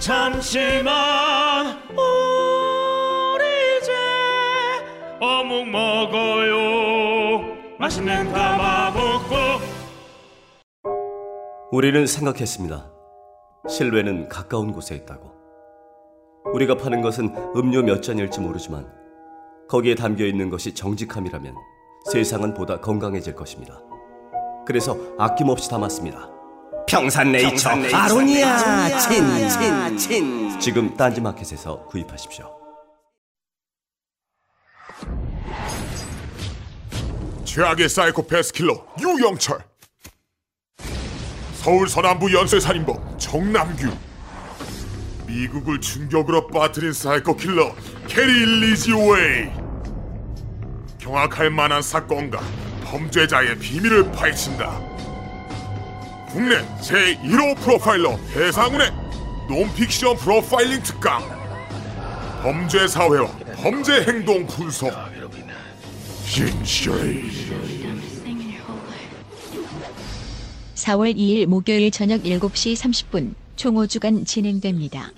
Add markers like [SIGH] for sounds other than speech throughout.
잠시만 우리 이제 어묵 먹어요 맛있는 가마복고 우리는 생각했습니다. 실외는 가까운 곳에 있다고. 우리가 파는 것은 음료 몇 잔일지 모르지만 거기에 담겨 있는 것이 정직함이라면 세상은 보다 건강해질 것입니다. 그래서 아낌없이 담았습니다. 평산네이처, 아로니아 친친친. 지금 딴지마켓에서 구입하십시오. 최악의 사이코패스 킬러 유영철. 서울 서남부 연쇄살인범 정남규. 미국을 충격으로 빠뜨린 사이코 킬러 게리 리지웨이. 경악할 만한 사건과 범죄자의 비밀을 파헤친다 국내 제1호 프로파일러 배상훈의 논픽션 프로파일링 특강 범죄 사회와 범죄 행동 분석 신시리 4월 2일 목요일 저녁 7시 30분 총 5주간 진행됩니다.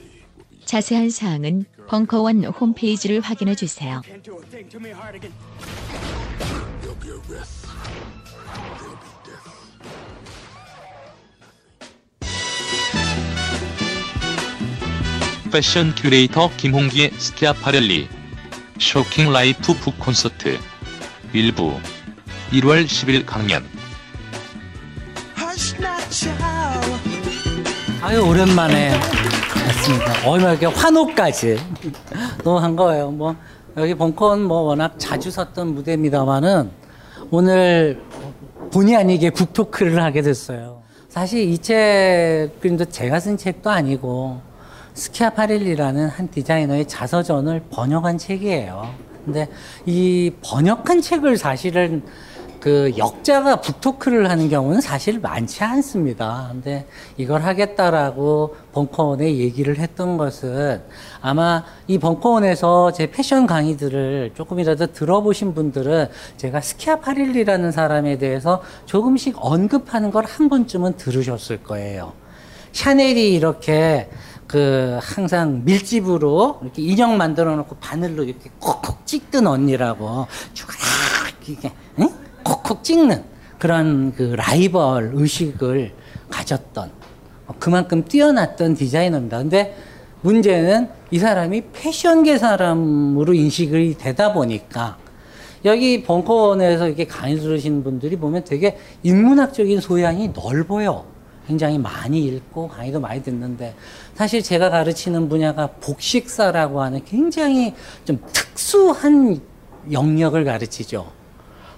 자세한 사항은 벙커원 홈페이지를 확인해 주세요. 패션 큐레이터 김홍기의 스키아파렐리 쇼킹 라이프 북 콘서트 일부 1월 10일 강연 아유 오랜만에 봤습니다. 얼마 이렇게 환호까지 너무 반가워요. 뭐 여기 벙커는 뭐 워낙 자주 섰던 무대입니다만은 오늘 본의 아니게 북토크를 하게 됐어요. 사실 이 책은 제가 쓴 책도 아니고 스키아파렐리라는 한 디자이너의 자서전을 번역한 책이에요. 근데 이 번역한 책을 사실은 그 역자가 북토크를 하는 경우는 사실 많지 않습니다. 근데 이걸 하겠다라고 벙커원에 얘기를 했던 것은 아마 이 벙커원에서 제 패션 강의들을 조금이라도 들어보신 분들은 제가 스키아파릴리라는 사람에 대해서 조금씩 언급하는 걸 한 번쯤은 들으셨을 거예요. 샤넬이 이렇게 그 항상 밀집으로 이렇게 인형 만들어 놓고 바늘로 이렇게 콕콕 찍던 언니라고 쭉 이렇게 응? 콕콕 찍는 그런 그 라이벌 의식을 가졌던 그만큼 뛰어났던 디자이너입니다. 근데 문제는 이 사람이 패션계 사람으로 인식이 되다 보니까 여기 벙커원에서 이렇게 강의 들으신 분들이 보면 되게 인문학적인 소양이 넓어요. 굉장히 많이 읽고 강의도 많이 듣는데 사실 제가 가르치는 분야가 복식사라고 하는 굉장히 좀 특수한 영역을 가르치죠.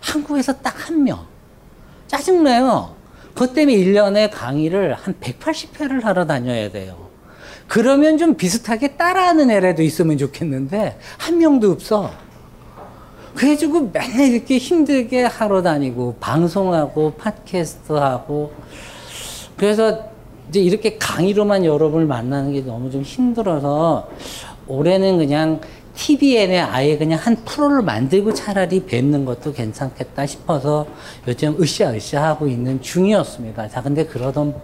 한국에서 딱 한 명. 짜증나요. 그것 때문에 1년에 강의를 한 180회를 하러 다녀야 돼요. 그러면 좀 비슷하게 따라하는 애라도 있으면 좋겠는데, 한 명도 없어. 그래가지고 맨날 이렇게 힘들게 하러 다니고, 방송하고, 팟캐스트 하고, 그래서 이제 이렇게 강의로만 여러분을 만나는 게 너무 좀 힘들어서, 올해는 그냥 TVN에 아예 그냥 한 프로를 만들고 차라리 뵙는 것도 괜찮겠다 싶어서 요즘 으쌰으쌰 하고 있는 중이었습니다. 자, 근데 그러던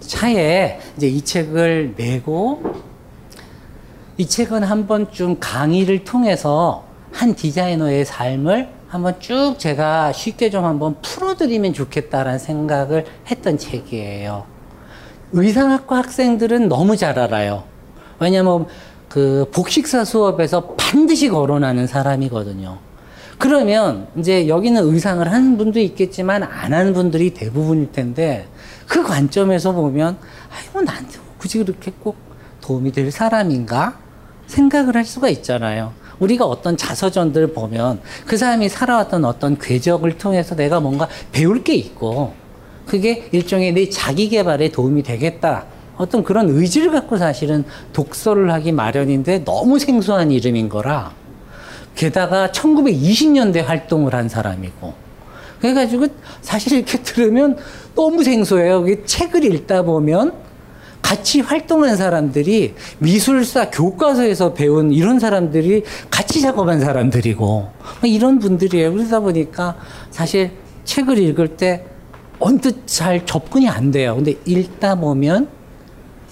차에 이제 이 책을 내고 이 책은 한 번쯤 강의를 통해서 한 디자이너의 삶을 한번 쭉 제가 쉽게 좀 한번 풀어드리면 좋겠다라는 생각을 했던 책이에요. 의상학과 학생들은 너무 잘 알아요. 왜냐면 그 복식사 수업에서 반드시 거론하는 사람이거든요. 그러면 이제 여기는 의상을 하는 분도 있겠지만 안 하는 분들이 대부분일 텐데 그 관점에서 보면 아이고 나한테 굳이 그렇게 꼭 도움이 될 사람인가 생각을 할 수가 있잖아요. 우리가 어떤 자서전들 보면 그 사람이 살아왔던 어떤 궤적을 통해서 내가 뭔가 배울 게 있고 그게 일종의 내 자기 개발에 도움이 되겠다. 어떤 그런 의지를 갖고 사실은 독서를 하기 마련인데 너무 생소한 이름인 거라. 게다가 1920년대 활동을 한 사람이고. 그래가지고 사실 이렇게 [LAUGHS] 들으면 너무 생소해요. 그 책을 읽다 보면 같이 활동한 사람들이 미술사 교과서에서 배운 이런 사람들이 같이 작업한 사람들이고 이런 분들이에요. 그러다 보니까 사실 책을 읽을 때 언뜻 잘 접근이 안 돼요. 근데 읽다 보면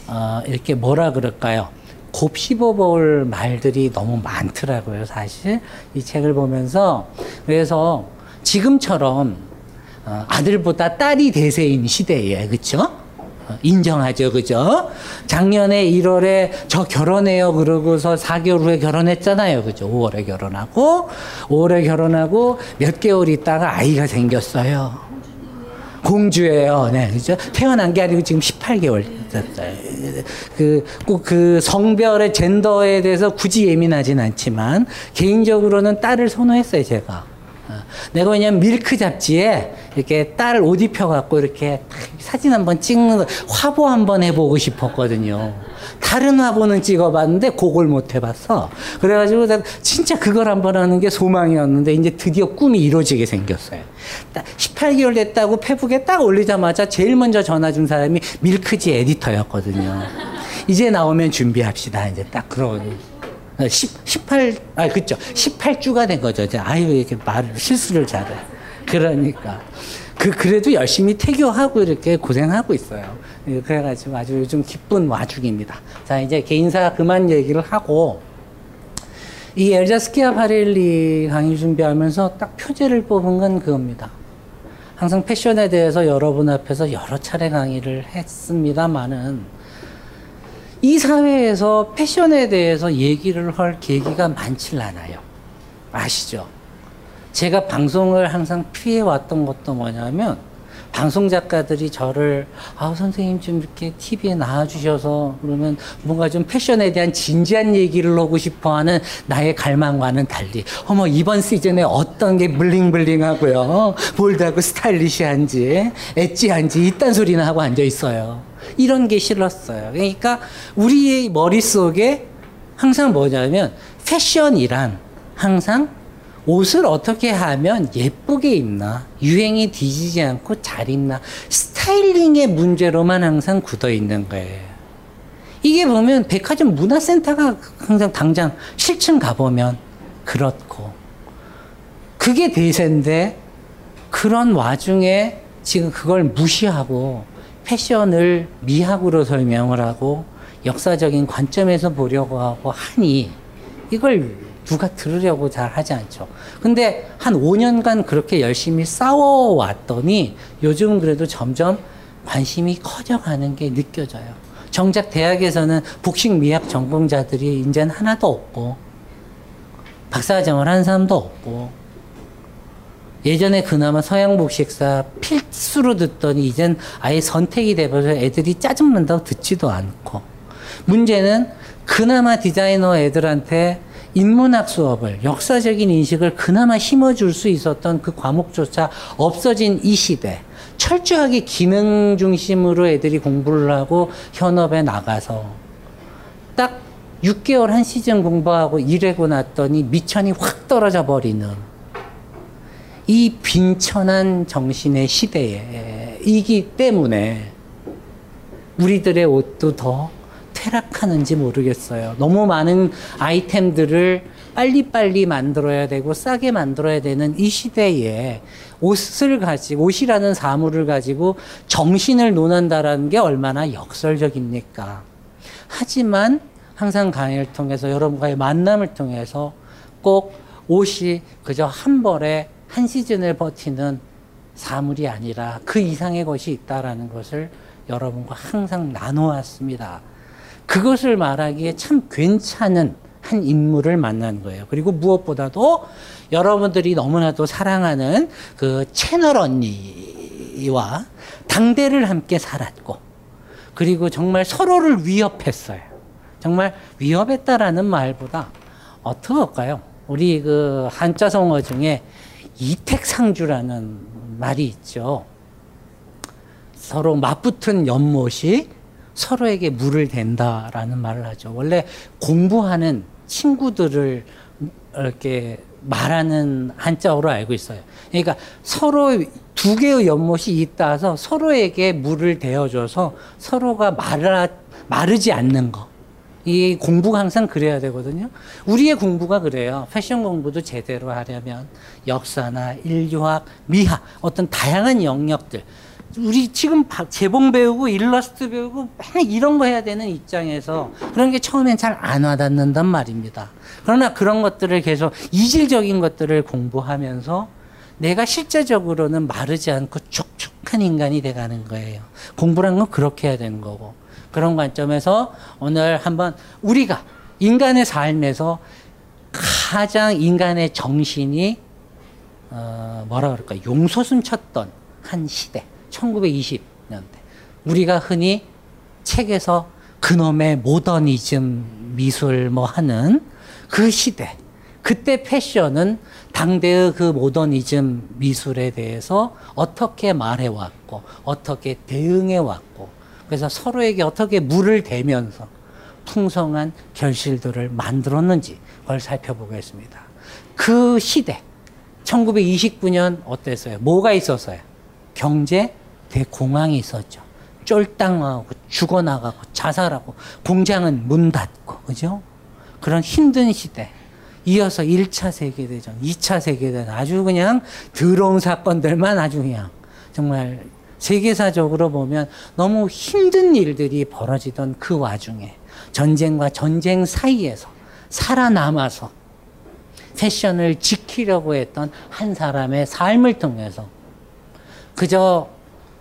어, 이렇게 뭐라 그럴까요? 곱씹어볼 말들이 너무 많더라고요, 사실. 이 책을 보면서. 그래서 지금처럼 어, 아들보다 딸이 대세인 시대에, 그쵸? 어, 인정하죠, 그죠? 작년에 1월에 저 결혼해요, 그러고서 4개월 후에 결혼했잖아요, 그죠? 5월에 결혼하고, 5월에 결혼하고 몇 개월 있다가 아이가 생겼어요. 공주예요. 네, 그죠? 태어난 게 아니고 지금 18개월 됐어요. 그, 꼭 그 성별의 젠더에 대해서 굳이 예민하진 않지만, 개인적으로는 딸을 선호했어요, 제가. 어, 내가 왜냐면 밀크 잡지에 이렇게 딸 옷 입혀갖고 이렇게 사진 한번 찍는 거, 화보 한번 해보고 싶었거든요. 다른 화보는 찍어봤는데 그걸 못 해봤어. 그래가지고 진짜 그걸 한번 하는 게 소망이었는데 이제 드디어 꿈이 이루어지게 생겼어요. 딱 18개월 됐다고 페북에 딱 올리자마자 제일 먼저 전화 준 사람이 밀크지 에디터였거든요. 이제 나오면 준비합시다. 이제 딱 그런. 10, 18, 아, 그쵸. 18주가 된 거죠. 아유, 이렇게 말을, 실수를 잘해. 그러니까. 그, 그래도 열심히 태교하고 이렇게 고생하고 있어요. 예, 그래가지고 아주 요즘 기쁜 와중입니다. 자, 이제 개인사 그만 얘기를 하고, 이 엘자 스키아파렐리 강의 준비하면서 딱 표제를 뽑은 건 그겁니다. 항상 패션에 대해서 여러분 앞에서 여러 차례 강의를 했습니다만은 이 사회에서 패션에 대해서 얘기를 할 계기가 많질 않아요. 아시죠? 제가 방송을 항상 피해 왔던 것도 뭐냐면 방송 작가들이 저를 아 선생님 좀 이렇게 TV에 나와주셔서 그러면 뭔가 좀 패션에 대한 진지한 얘기를 하고 싶어하는 나의 갈망과는 달리 어머 이번 시즌에 어떤 게 블링블링하고요 볼드하고 스타일리시한지 엣지한지 이딴 소리나 하고 앉아 있어요. 이런 게 싫었어요. 그러니까 우리의 머릿 속에 항상 뭐냐면 패션이란 항상 옷을 어떻게 하면 예쁘게 입나, 유행이 뒤지지 않고 잘 입나, 스타일링의 문제로만 항상 굳어 있는 거예요. 이게 보면 백화점 문화센터가 항상 당장 실층 가보면 그렇고, 그게 대세인데, 그런 와중에 지금 그걸 무시하고 패션을 미학으로 설명을 하고 역사적인 관점에서 보려고 하고 하니 이걸 누가 들으려고 잘 하지 않죠. 근데 한 5년간 그렇게 열심히 싸워왔더니 요즘은 그래도 점점 관심이 커져가는 게 느껴져요. 정작 대학에서는 복식 미학 전공자들이 이제는 하나도 없고, 박사과정을 한 사람도 없고, 예전에 그나마 서양 복식사 필수로 듣더니 이젠 아예 선택이 돼버려 애들이 짜증난다고 듣지도 않고. 문제는 그나마 디자이너 애들한테 인문학 수업을 역사적인 인식을 그나마 심어줄 수 있었던 그 과목조차 없어진 이 시대 철저하게 기능 중심으로 애들이 공부를 하고 현업에 나가서 딱 6개월 한 시즌 공부하고 일하고 났더니 미천이 확 떨어져 버리는 이 빈천한 정신의 시대에 이기 때문에 우리들의 옷도 더 퇴락하는지 모르겠어요. 너무 많은 아이템들을 빨리빨리 만들어야 되고 싸게 만들어야 되는 이 시대에 옷을 가지고 옷이라는 사물을 가지고 정신을 논한다라는 게 얼마나 역설적입니까? 하지만 항상 강의를 통해서 여러분과의 만남을 통해서 꼭 옷이 그저 한 벌에 한 시즌을 버티는 사물이 아니라 그 이상의 것이 있다라는 것을 여러분과 항상 나눠왔습니다. 그것을 말하기에 참 괜찮은 한 인물을 만난 거예요. 그리고 무엇보다도 여러분들이 너무나도 사랑하는 그 채널 언니와 당대를 함께 살았고, 그리고 정말 서로를 위협했어요. 정말 위협했다라는 말보다 어떻게 할까요? 우리 그 한자 성어 중에 이택상주라는 말이 있죠. 서로 맞붙은 연못이 서로에게 물을 댄다라는 말을 하죠. 원래 공부하는 친구들을 이렇게 말하는 한자어로 알고 있어요. 그러니까 서로 두 개의 연못이 있다서 서로에게 물을 대어줘서 서로가 마르, 마르지 않는 거. 이 공부가 항상 그래야 되거든요. 우리의 공부가 그래요. 패션 공부도 제대로 하려면 역사나 인류학, 미학, 어떤 다양한 영역들. 우리 지금 재봉 배우고 일러스트 배우고 맨 이런 거 해야 되는 입장에서 그런 게 처음엔 잘 안 와닿는단 말입니다. 그러나 그런 것들을 계속 이질적인 것들을 공부하면서 내가 실제적으로는 마르지 않고 촉촉한 인간이 돼가는 거예요. 공부란 건 그렇게 해야 되는 거고. 그런 관점에서 오늘 한번 우리가 인간의 삶에서 가장 인간의 정신이 어 뭐라 그럴까 용솟음 쳤던 한 시대 1920년대 우리가 흔히 책에서 그놈의 모더니즘 미술 뭐 하는 그 시대 그때 패션은 당대의 그 모더니즘 미술에 대해서 어떻게 말해왔고 어떻게 대응해왔고 그래서 서로에게 어떻게 물을 대면서 풍성한 결실들을 만들었는지 그걸 살펴보겠습니다. 그 시대 1929년 어땠어요? 뭐가 있었어요? 경제 대공황이 있었죠. 쫄당하고 죽어나가고 자살하고 공장은 문 닫고 그죠? 그런 힘든 시대. 이어서 1차 세계대전, 2차 세계대전 아주 그냥 더러운 사건들만 아주 그냥 정말 세계사적으로 보면 너무 힘든 일들이 벌어지던 그 와중에 전쟁과 전쟁 사이에서 살아남아서 패션을 지키려고 했던 한 사람의 삶을 통해서 그저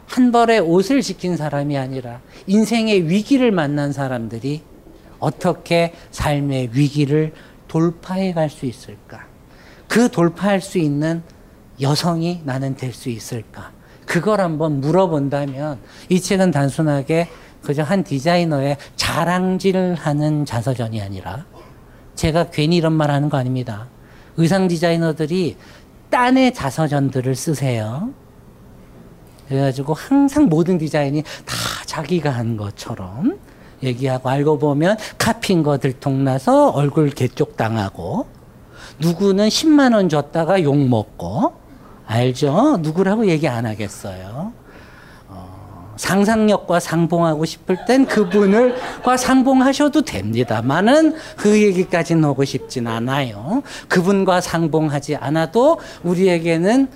한 벌의 옷을 지킨 사람이 아니라 인생의 위기를 만난 사람들이 어떻게 삶의 위기를 돌파해 갈 수 있을까? 그 돌파할 수 있는 여성이 나는 될 수 있을까? 그걸 한번 물어본다면 이 책은 단순하게 그저 한 디자이너의 자랑질하는 자서전이 아니라 제가 괜히 이런 말 하는 거 아닙니다. 의상 디자이너들이 딴의 자서전들을 쓰세요. 그래가지고 항상 모든 디자인이 다 자기가 한 것처럼 얘기하고 알고 보면 카피인 거 들통나서 얼굴 개쪽 당하고 누구는 10만 원 줬다가 욕 먹고 알죠? 누구라고 얘기 안 하겠어요. 어, 상상력과 상봉하고 싶을 땐 그분을 과 상봉하셔도 됩니다만은 그 얘기까지는 하고 싶진 않아요. 그분과 상봉하지 않아도 우리에게는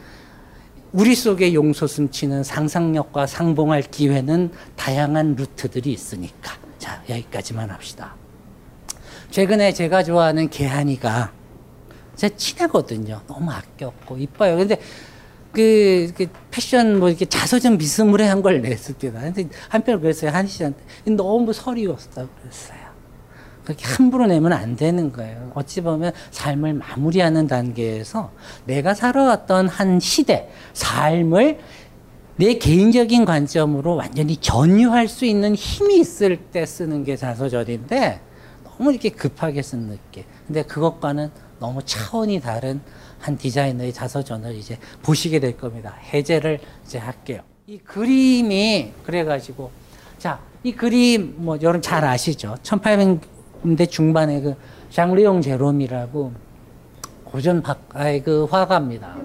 우리 속에 용솟음 치는 상상력과 상봉할 기회는 다양한 루트들이 있으니까. 자, 여기까지만 합시다. 최근에 제가 좋아하는 개한이가 제 친하거든요. 너무 아꼈고 이뻐요. 근데 그, 그 패션 뭐 이렇게 자서전 비스무리한 걸 냈습니다. 근데 한편 그랬어요. 한희 씨한테. 너무 서리웠다 그랬어요. 그렇게 함부로 내면 안 되는 거예요. 어찌 보면 삶을 마무리하는 단계에서 내가 살아왔던 한 시대, 삶을 내 개인적인 관점으로 완전히 전유할 수 있는 힘이 있을 때 쓰는 게 자서전인데 너무 이렇게 급하게 쓴 느낌. 근데 그것과는 너무 차원이 다른 한 디자이너의 자서전을 이제 보시게 될 겁니다. 해제를 이제 할게요. 이 그림이 그래가지고 자, 이 그림 뭐 여러분 잘 아시죠? 1800 년대 중반에 그 장르용 제롬이라고 고전 박가의 그 화가입니다.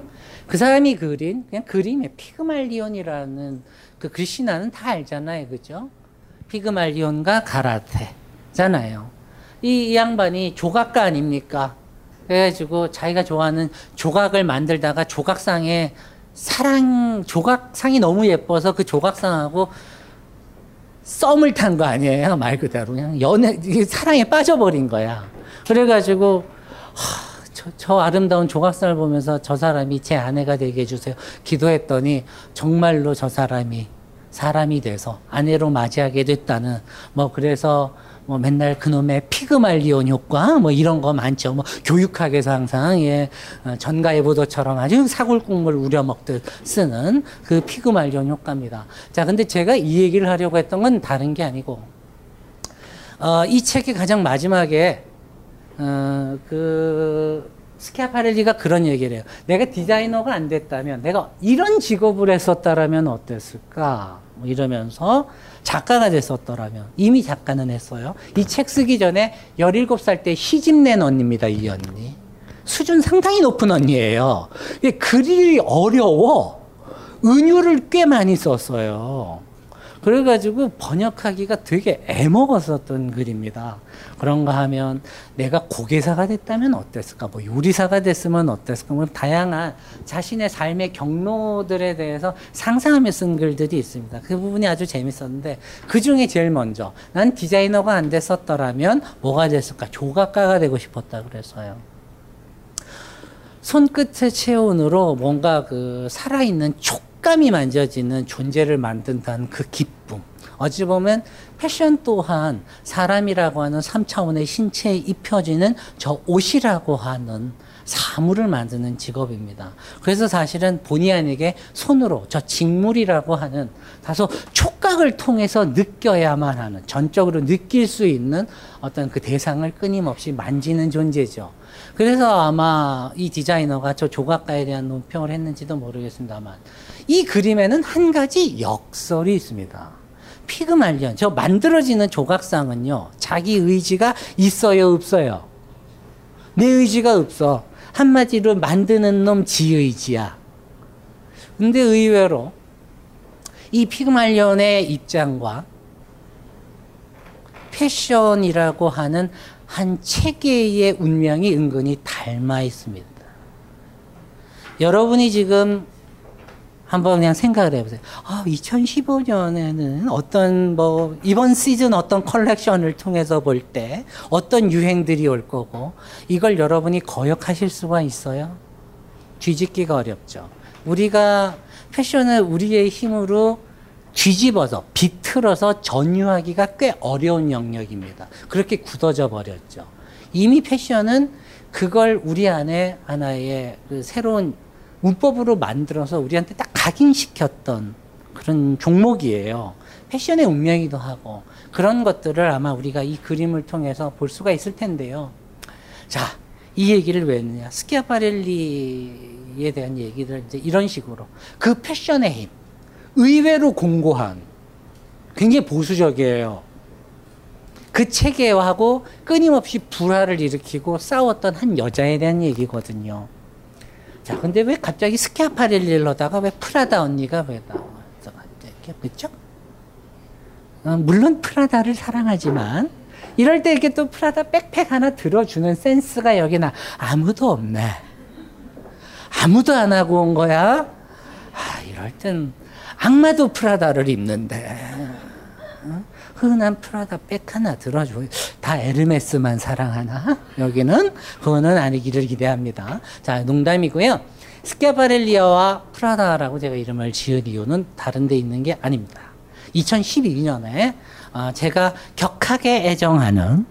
그 사람이 그린 그냥 그림에 피그말리온이라는 그 글씨나는 다 알잖아요, 그죠? 피그말리온과 가라테잖아요. 이, 이 양반이 조각가 아닙니까? 그래가지고 자기가 좋아하는 조각을 만들다가 조각상에 사랑 조각상이 너무 예뻐서 그 조각상하고 썸을 탄 거 아니에요 말 그대로 그냥 연애 사랑에 빠져버린 거야. 그래가지고 하, 저, 저, 아름다운 조각상을 보면서 저 사람이 제 아내가 되게 해주세요. 기도했더니 정말로 저 사람이 사람이 돼서 아내로 맞이하게 됐다는 뭐 그래서 뭐 맨날 그놈의 피그말리온 효과 뭐 이런 거 많죠. 뭐 교육학에서 항상 예 어, 전가의 보도처럼 아주 사골국물 우려 먹듯 쓰는 그 피그말리온 효과입니다. 자, 근데 제가 이 얘기를 하려고 했던 건 다른 게 아니고 어, 이 책의 가장 마지막에 어, 그 스키아파렐리가 그런 얘기를 해요. 내가 디자이너가 안 됐다면 내가 이런 직업을 했었다라면 어땠을까? 뭐 이러면서 작가가 됐었더라면 이미 작가는 했어요. 이 책 쓰기 전에 17살 때 시집 낸 언니입니다. 이 언니. 수준 상당히 높은 언니예요. 글이 어려워. 은유를 꽤 많이 썼어요. 그래가지고 번역하기가 되게 애먹었었던 글입니다. 그런가 하면 내가 고개사가 됐다면 어땠을까? 뭐 요리사가 됐으면 어땠을까? 뭐 다양한 자신의 삶의 경로들에 대해서 상상하며 쓴 글들이 있습니다. 그 부분이 아주 재밌었는데 그 중에 제일 먼저 난 디자이너가 안 됐었더라면 뭐가 됐을까? 조각가가 되고 싶었다 그래서요. 손끝의 체온으로 뭔가 그 살아있는 촉 감이 만져지는 존재를 만든다는 그 기쁨. 어찌 보면 패션 또한 사람이라고 하는 3차원의 신체에 입혀지는 저 옷이라고 하는 사물을 만드는 직업입니다. 그래서 사실은 본의 아니게 손으로 저 직물이라고 하는 다소 촉각을 통해서 느껴야만 하는 전적으로 느낄 수 있는 어떤 그 대상을 끊임없이 만지는 존재죠. 그래서 아마 이 디자이너가 저 조각가에 대한 논평을 했는지도 모르겠습니다만 이 그림에는 한 가지 역설이 있습니다. 피그말리언. 저 만들어지는 조각상은요 자기 의지가 있어요 없어요? 내 의지가 없어. 한마디로 만드는 놈 지의지야. 근데 의외로 이 피그말리언의 입장과 패션이라고 하는 한 체계의 운명이 은근히 닮아 있습니다. 여러분이 지금 한번 그냥 생각을 해보세요. 아, 2015년에는 어떤 뭐 이번 시즌 어떤 컬렉션을 통해서 볼 때 어떤 유행들이 올 거고 이걸 여러분이 거역하실 수가 있어요? 뒤집기가 어렵죠. 우리가 패션을 우리의 힘으로 뒤집어서 비틀어서 전유하기가 꽤 어려운 영역입니다. 그렇게 굳어져 버렸죠. 이미 패션은 그걸 우리 안에 하나의 그 새로운 문법으로 만들어서 우리한테 딱 각인시켰던 그런 종목이에요. 패션의 운명이기도 하고 그런 것들을 아마 우리가 이 그림을 통해서 볼 수가 있을 텐데요. 자, 이 얘기를 왜 했느냐? 스키아파렐리에 대한 얘기를 이제 이런 식으로 그 패션의 힘, 의외로 공고한 굉장히 보수적이에요. 그 체계하고 끊임없이 불화를 일으키고 싸웠던 한 여자에 대한 얘기거든요. 자, 근데 왜 갑자기 스키아파렐리를 다가 왜 프라다 언니가 왜 나와? 그렇죠? 어, 물론 프라다를 사랑하지만 이럴 때 이렇게 또 프라다 백팩 하나 들어주는 센스가 여기 나 아무도 없네. 아무도 안 하고 온 거야. 아, 이럴 땐 악마도 프라다를 입는데 어? 흔한 프라다 백 하나 들어줘 다 에르메스만 사랑하나? 여기는 그거는 아니기를 기대합니다. 자 농담이고요. 스키아바렐리아와 프라다라고 제가 이름을 지은 이유는 다른 데 있는 게 아닙니다. 2012년에 어, 제가 격하게 애정하는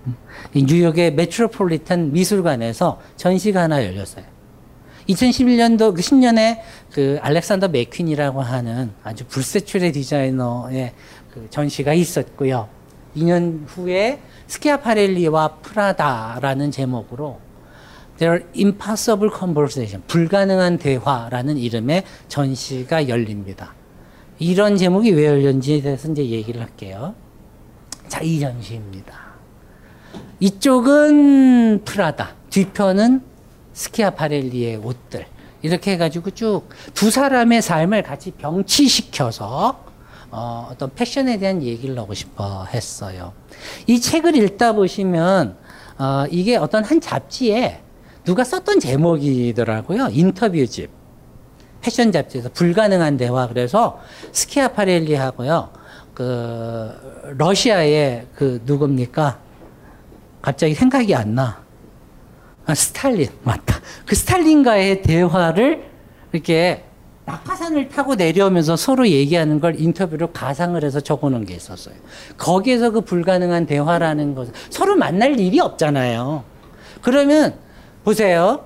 뉴욕의 메트로폴리탄 미술관에서 전시가 하나 열렸어요. 2011년도 그 10년에 그 알렉산더 맥퀸이라고 하는 아주 불세출의 디자이너의 그 전시가 있었고요. 2년 후에 스키아파렐리와 프라다라는 제목으로 There Impossible Conversation, 불가능한 대화라는 이름의 전시가 열립니다. 이런 제목이 왜 열렸는지에 대해서 이제 얘기를 할게요. 자, 이 전시입니다. 이쪽은 프라다, 뒤편은 스키아파렐리의 옷들 이렇게 해가지고 쭉 두 사람의 삶을 같이 병치시켜서 어, 어떤 패션에 대한 얘기를 하고 싶어 했어요. 이 책을 읽다 보시면 어, 이게 어떤 한 잡지에 누가 썼던 제목이더라고요. 인터뷰집. 패션 잡지에서 불가능한 대화. 그래서 스키아파렐리하고요. 그 러시아의 그 누굽니까? 갑자기 생각이 안 나. 아, 스탈린 맞다. 그 스탈린과의 대화를 이렇게 낙하산을 타고 내려오면서 서로 얘기하는 걸 인터뷰로 가상을 해서 적어놓은 게 있었어요. 거기에서 그 불가능한 대화라는 것, 서로 만날 일이 없잖아요. 그러면 보세요.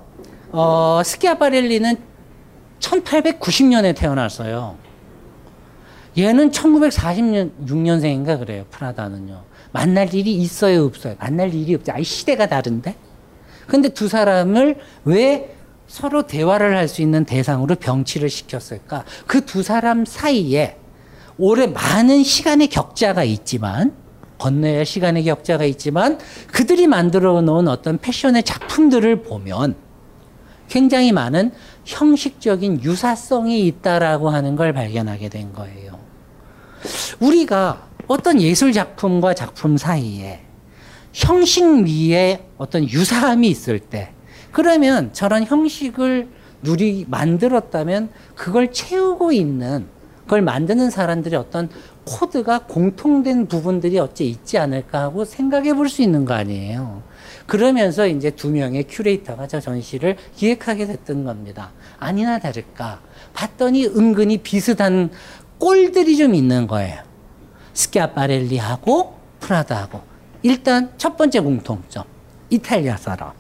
어, 스키아파렐리는 1890년에 태어났어요. 얘는 1940년 6년생인가 그래요. 프라다는요. 만날 일이 있어요, 없어요? 만날 일이 없죠. 아이 시대가 다른데. 근데 두 사람을 왜 서로 대화를 할 수 있는 대상으로 병치를 시켰을까? 그 두 사람 사이에 올해 많은 시간의 격자가 있지만 건너야 시간의 격자가 있지만 그들이 만들어 놓은 어떤 패션의 작품들을 보면 굉장히 많은 형식적인 유사성이 있다라고 하는 걸 발견하게 된 거예요. 우리가 어떤 예술 작품과 작품 사이에 형식 위에 어떤 유사함이 있을 때 그러면 저런 형식을 누리 만들었다면 그걸 채우고 있는 그걸 만드는 사람들의 어떤 코드가 공통된 부분들이 어째 있지 않을까 하고 생각해 볼 수 있는 거 아니에요. 그러면서 이제 두 명의 큐레이터가 저 전시를 기획하게 됐던 겁니다. 아니나 다를까. 봤더니 은근히 비슷한 꼴들이 좀 있는 거예요. 스키아파렐리하고 프라다하고. 일단 첫 번째 공통점. 이탈리아 사람.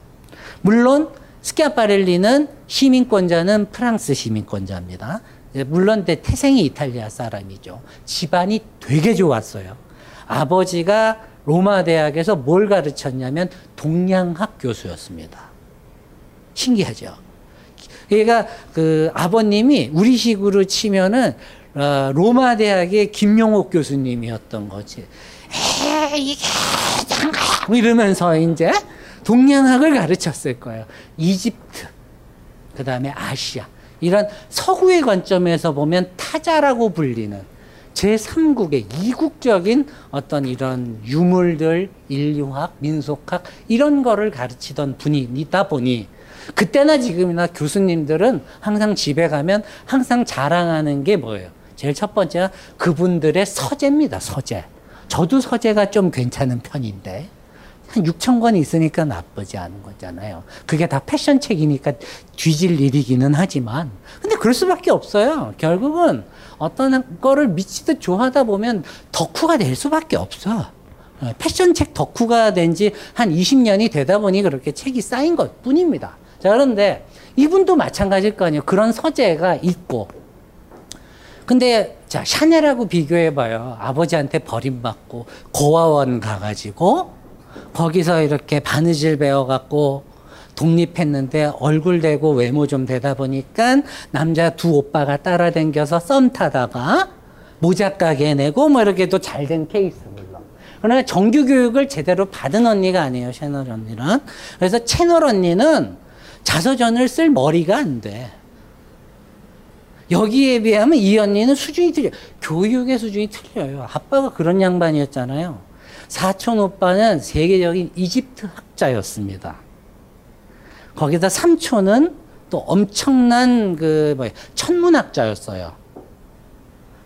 물론 스키아파렐리는 시민권자는 프랑스 시민권자입니다. 물론 내 태생이 이탈리아 사람이죠. 집안이 되게 좋았어요. 아버지가 로마 대학에서 뭘 가르쳤냐면 동양학 교수였습니다. 신기하죠. 얘가 그 아버님이 우리식으로 치면은 어, 로마 대학의 김용옥 교수님이었던 거지. 에이 이게 장가 이러면서 이제 동양학을 가르쳤을 거예요. 이집트, 그 다음에 아시아 이런 서구의 관점에서 보면 타자라고 불리는 제3국의 이국적인 어떤 이런 유물들, 인류학, 민속학 이런 거를 가르치던 분이다 보니 그때나 지금이나 교수님들은 항상 집에 가면 항상 자랑하는 게 뭐예요? 제일 첫 번째는 그분들의 서재입니다. 서재. 저도 서재가 좀 괜찮은 편인데 한 6천 권 있으니까 나쁘지 않은 거잖아요. 그게 다 패션 책이니까 뒤질 일이기는 하지만 근데 그럴 수밖에 없어요. 결국은 어떤 거를 미치듯 좋아하다 보면 덕후가 될 수밖에 없어. 어, 패션 책 덕후가 된 지 한 20년이 되다 보니 그렇게 책이 쌓인 것 뿐입니다. 자, 그런데 이분도 마찬가지일 거 아니에요. 그런 서재가 있고. 근데 자, 샤넬하고 비교해 봐요. 아버지한테 버림받고 고아원 가가지고 거기서 이렇게 바느질 배워갖고 독립했는데 얼굴 되고 외모 좀 되다 보니까 남자 두 오빠가 따라댕겨서 썸 타다가 모자 가게 내고 뭐 이렇게 또잘된 케이스 물론. 그러나 정규 교육을 제대로 받은 언니가 아니에요, 채널 언니는. 그래서 채널 언니는 자서전을 쓸 머리가 안 돼. 여기에 비하면 이 언니는 수준이 틀려. 교육의 수준이 틀려요. 아빠가 그런 양반이었잖아요. 사촌 오빠는 세계적인 이집트 학자였습니다. 거기다 삼촌은 또 엄청난 그 뭐야 천문학자였어요.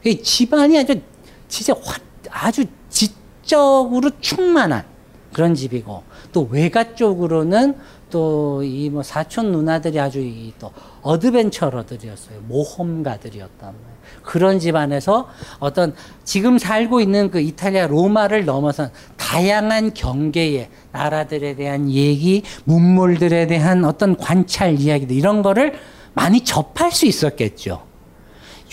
이 집안이 아주 진짜 화, 아주 지적으로 충만한 그런 집이고 또 외가 쪽으로는 또 이 뭐 사촌 누나들이 아주 이또 어드벤처러들이었어요. 모험가들이었단 말이에요. 그런 집안에서 어떤 지금 살고 있는 그 이탈리아 로마를 넘어선 다양한 경계의 나라들에 대한 얘기, 문물들에 대한 어떤 관찰 이야기들 이런 거를 많이 접할 수 있었겠죠.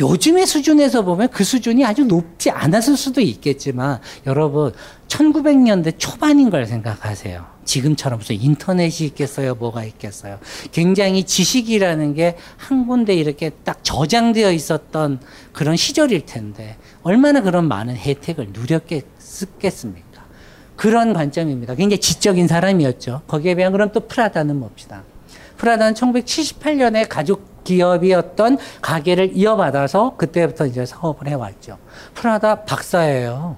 요즘의 수준에서 보면 그 수준이 아주 높지 않았을 수도 있겠지만 여러분 1900년대 초반인 걸 생각하세요. 지금처럼 무슨 인터넷이 있겠어요? 뭐가 있겠어요? 굉장히 지식이라는 게 한 군데 이렇게 딱 저장되어 있었던 그런 시절일 텐데 얼마나 그런 많은 혜택을 누렸겠습니까? 그런 관점입니다. 굉장히 지적인 사람이었죠. 거기에 비하면 그럼 또 프라다는 뭡시다. 프라다는 1978년에 가족 기업이었던 가게를 이어받아서 그때부터 이제 사업을 해왔죠. 프라다 박사예요.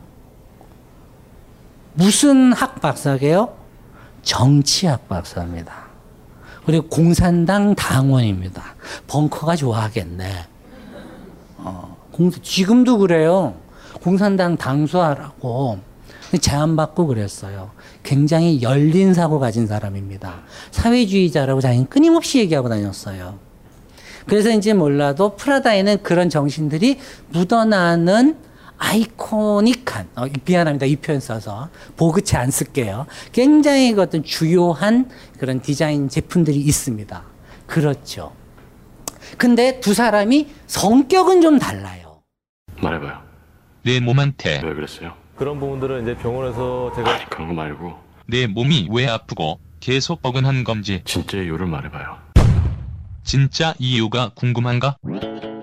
무슨 학 박사게요? 정치학 박사입니다. 그리고 공산당 당원입니다. 벙커가 좋아하겠네. 어, 공, 지금도 그래요. 공산당 당수하라고 제안받고 그랬어요. 굉장히 열린 사고 가진 사람입니다. 사회주의자라고 자기는 끊임없이 얘기하고 다녔어요. 그래서인지 몰라도 프라다에는 그런 정신들이 묻어나는 아이코닉한 어, 미안합니다. 이 표현 써서. 보그체 안 쓸게요. 굉장히 그 어떤 주요한 그런 디자인 제품들이 있습니다. 그렇죠. 근데 두 사람이 성격은 좀 달라요. 말해봐요. 내 몸한테. 왜 그랬어요? 그런 부분들은 이제 병원에서 제가 아니 그런 거 말고. 내 몸이 왜 아프고 계속 어긋한 건지. 진짜 이유를 말해봐요. 진짜 이유가 궁금한가?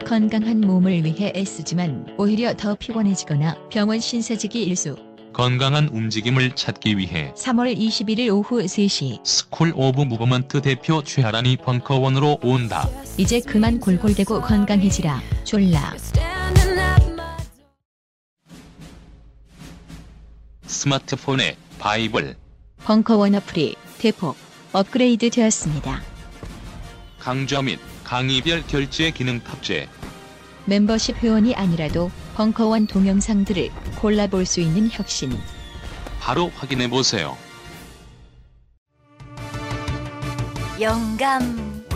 건강한 몸을 위해 애쓰지만 오히려 더 피곤해지거나 병원 신세지기 일수. 건강한 움직임을 찾기 위해 3월 21일 오후 3시 스쿨 오브 무브먼트 대표 최하란이 벙커원으로 온다. 이제 그만 골골대고 건강해지라 졸라 스마트폰에 바이블, 벙커원 어플이 대폭 업그레이드 되었습니다. 강좌 및 강의별 결제 기능 탑재. 멤버십 회원이 아니라도 벙커원 동영상들을 골라볼 수 있는 혁신. 바로 확인해 보세요. 영감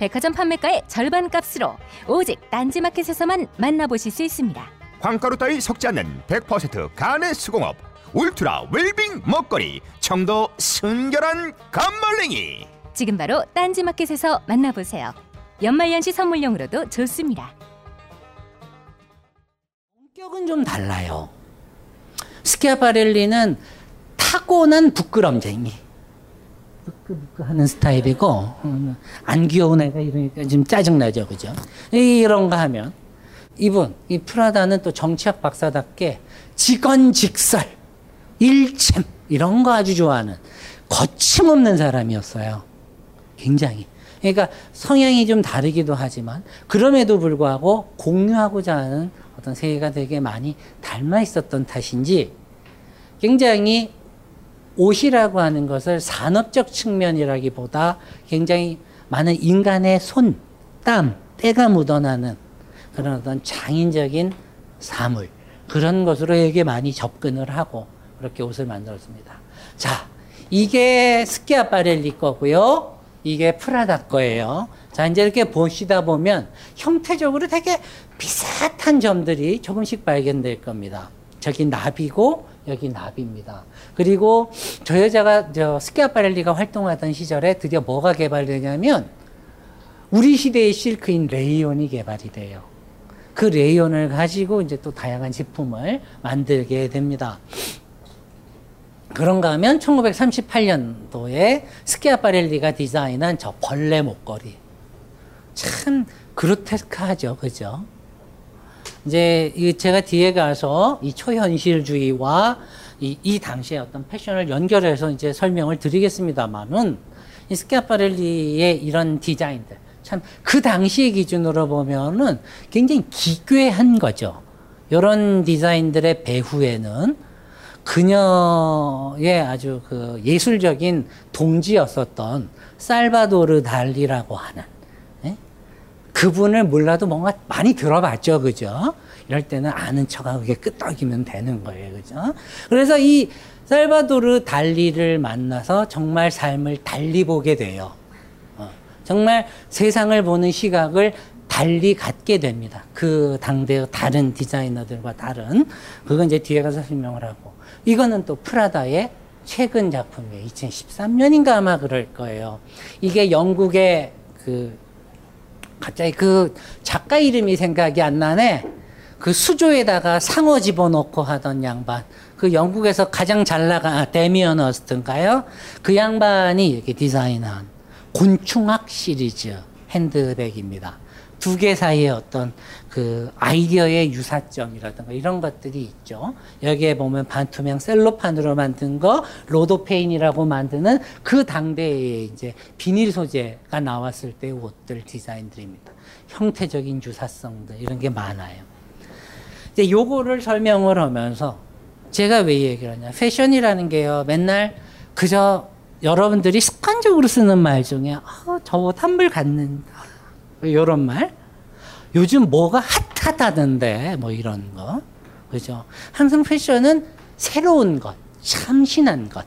백화점 판매가의 절반 값으로 오직 딴지마켓에서만 만나보실 수 있습니다. 황가루 따위 섞지 않는 100% 간의 수공업 울트라 웰빙 먹거리 청도 순결한 감말랭이 지금 바로 딴지마켓에서 만나보세요. 연말연시 선물용으로도 좋습니다. 성격은 좀 달라요. 스키아파렐리는 타고난 부끄럼쟁이. 부끄부끄하는 스타일이고 음, 안 귀여운 애가 이러니까 좀 짜증나죠, 그죠? 이런 거 하면 이분 이 프라다는 또 정치학 박사답게 직언직설, 일챔 이런 거 아주 좋아하는 거침없는 사람이었어요. 굉장히. 그러니까 성향이 좀 다르기도 하지만 그럼에도 불구하고 공유하고자 하는 어떤 세계가 되게 많이 닮아 있었던 탓인지 굉장히 옷이라고 하는 것을 산업적 측면이라기보다 굉장히 많은 인간의 손, 땀, 때가 묻어나는 그런 어떤 장인적인 사물 그런 것으로 되게 많이 접근을 하고 그렇게 옷을 만들었습니다. 자, 이게 스키아파렐리 거고요. 이게 프라다 거예요. 자, 이제 이렇게 보시다 보면 형태적으로 되게 비슷한 점들이 조금씩 발견될 겁니다. 저기 나비고 여기 나비입니다. 그리고 저 여자가 저 스키아파렐리가 활동하던 시절에 드디어 뭐가 개발되냐면 우리 시대의 실크인 레이온이 개발이 돼요. 그 레이온을 가지고 이제 또 다양한 제품을 만들게 됩니다. 그런가 하면 1938년도에 스키아파렐리가 디자인한 저 벌레 목걸이. 참 그로테스크하죠. 그죠? 이제 이 제가 뒤에 가서 이 초현실주의와 이, 이 당시의 어떤 패션을 연결해서 이제 설명을 드리겠습니다만은 이 스키아파렐리의 이런 디자인들 참 그 당시의 기준으로 보면은 굉장히 기괴한 거죠. 이런 디자인들의 배후에는 그녀의 아주 그 예술적인 동지였었던 살바도르 달리라고 하는 예? 그분을 몰라도 뭔가 많이 들어봤죠, 그죠? 이럴 때는 아는 척하고 그게 끄떡이면 되는 거예요, 그죠? 그래서 이 살바도르 달리를 만나서 정말 삶을 달리 보게 돼요. 어, 정말 세상을 보는 시각을 달리 갖게 됩니다. 그 당대의 다른 디자이너들과 다른 그건 이제 뒤에 가서 설명을 하고 이거는 또 프라다의 최근 작품이에요. 2013년인가 아마 그럴 거예요. 이게 영국의 그 갑자기 그 작가 이름이 생각이 안 나네. 그 수조에다가 상어 집어넣고 하던 양반. 그 영국에서 가장 잘 나간 아, 데미언 어스트인가요? 그 양반이 이렇게 디자인한 곤충학 시리즈 핸드백입니다. 두 개 사이의 어떤 그 아이디어의 유사점이라든가 이런 것들이 있죠. 여기에 보면 반투명 셀로판으로 만든 거, 로도페인이라고 만드는 그 당대에 이제 비닐 소재가 나왔을 때 옷들 디자인들입니다. 형태적인 유사성들 이런 게 많아요. 이제 요거를 설명을 하면서 제가 왜 얘기를 하냐. 패션이라는 게요. 맨날 그저 여러분들이 습관적으로 쓰는 말 중에 아, 저옷 한벌 갖는다. 요런 말. 요즘 뭐가 핫하다던데 뭐 이런 거. 그죠? 항상 패션은 새로운 것, 참신한 것,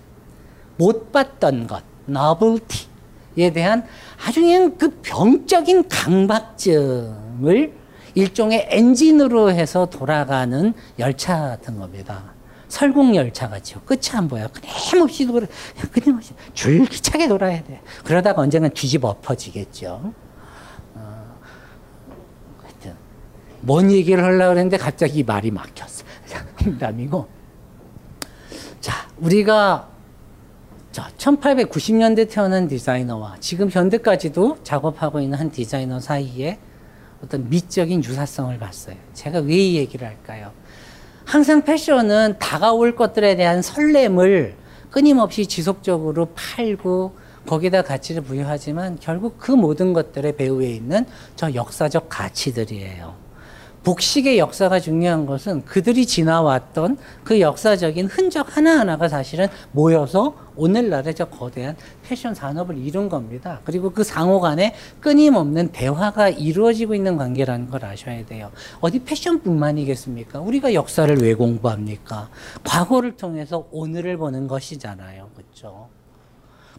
못 봤던 것, novelty에 대한 아주 그냥 그 병적인 강박증을 일종의 엔진으로 해서 돌아가는 열차 같은 겁니다. 설국 열차 같이요. 끝이 안 보여. 끊임없이 돌아, 끊임없이 줄기차게 돌아야 돼. 그러다가 언젠간 뒤집어 엎어지겠죠. 어, 하여튼 뭔 얘기를 하려고 했는데 갑자기 이 말이 막혔어. [LAUGHS] 농담이고. 자, 우리가 자, 1890년대 태어난 디자이너와 지금 현대까지도 작업하고 있는 한 디자이너 사이에 어떤 미적인 유사성을 봤어요. 제가 왜 이 얘기를 할까요? 항상 패션은 다가올 것들에 대한 설렘을 끊임없이 지속적으로 팔고 거기다 가치를 부여하지만 결국 그 모든 것들의 배후에 있는 저 역사적 가치들이에요. 복식의 역사가 중요한 것은 그들이 지나왔던 그 역사적인 흔적 하나하나가 사실은 모여서 오늘날의 저 거대한 패션 산업을 이룬 겁니다. 그리고 그 상호 간에 끊임없는 대화가 이루어지고 있는 관계라는 걸 아셔야 돼요. 어디 패션뿐만이겠습니까? 우리가 역사를 왜 공부합니까? 과거를 통해서 오늘을 보는 것이잖아요. 그렇죠?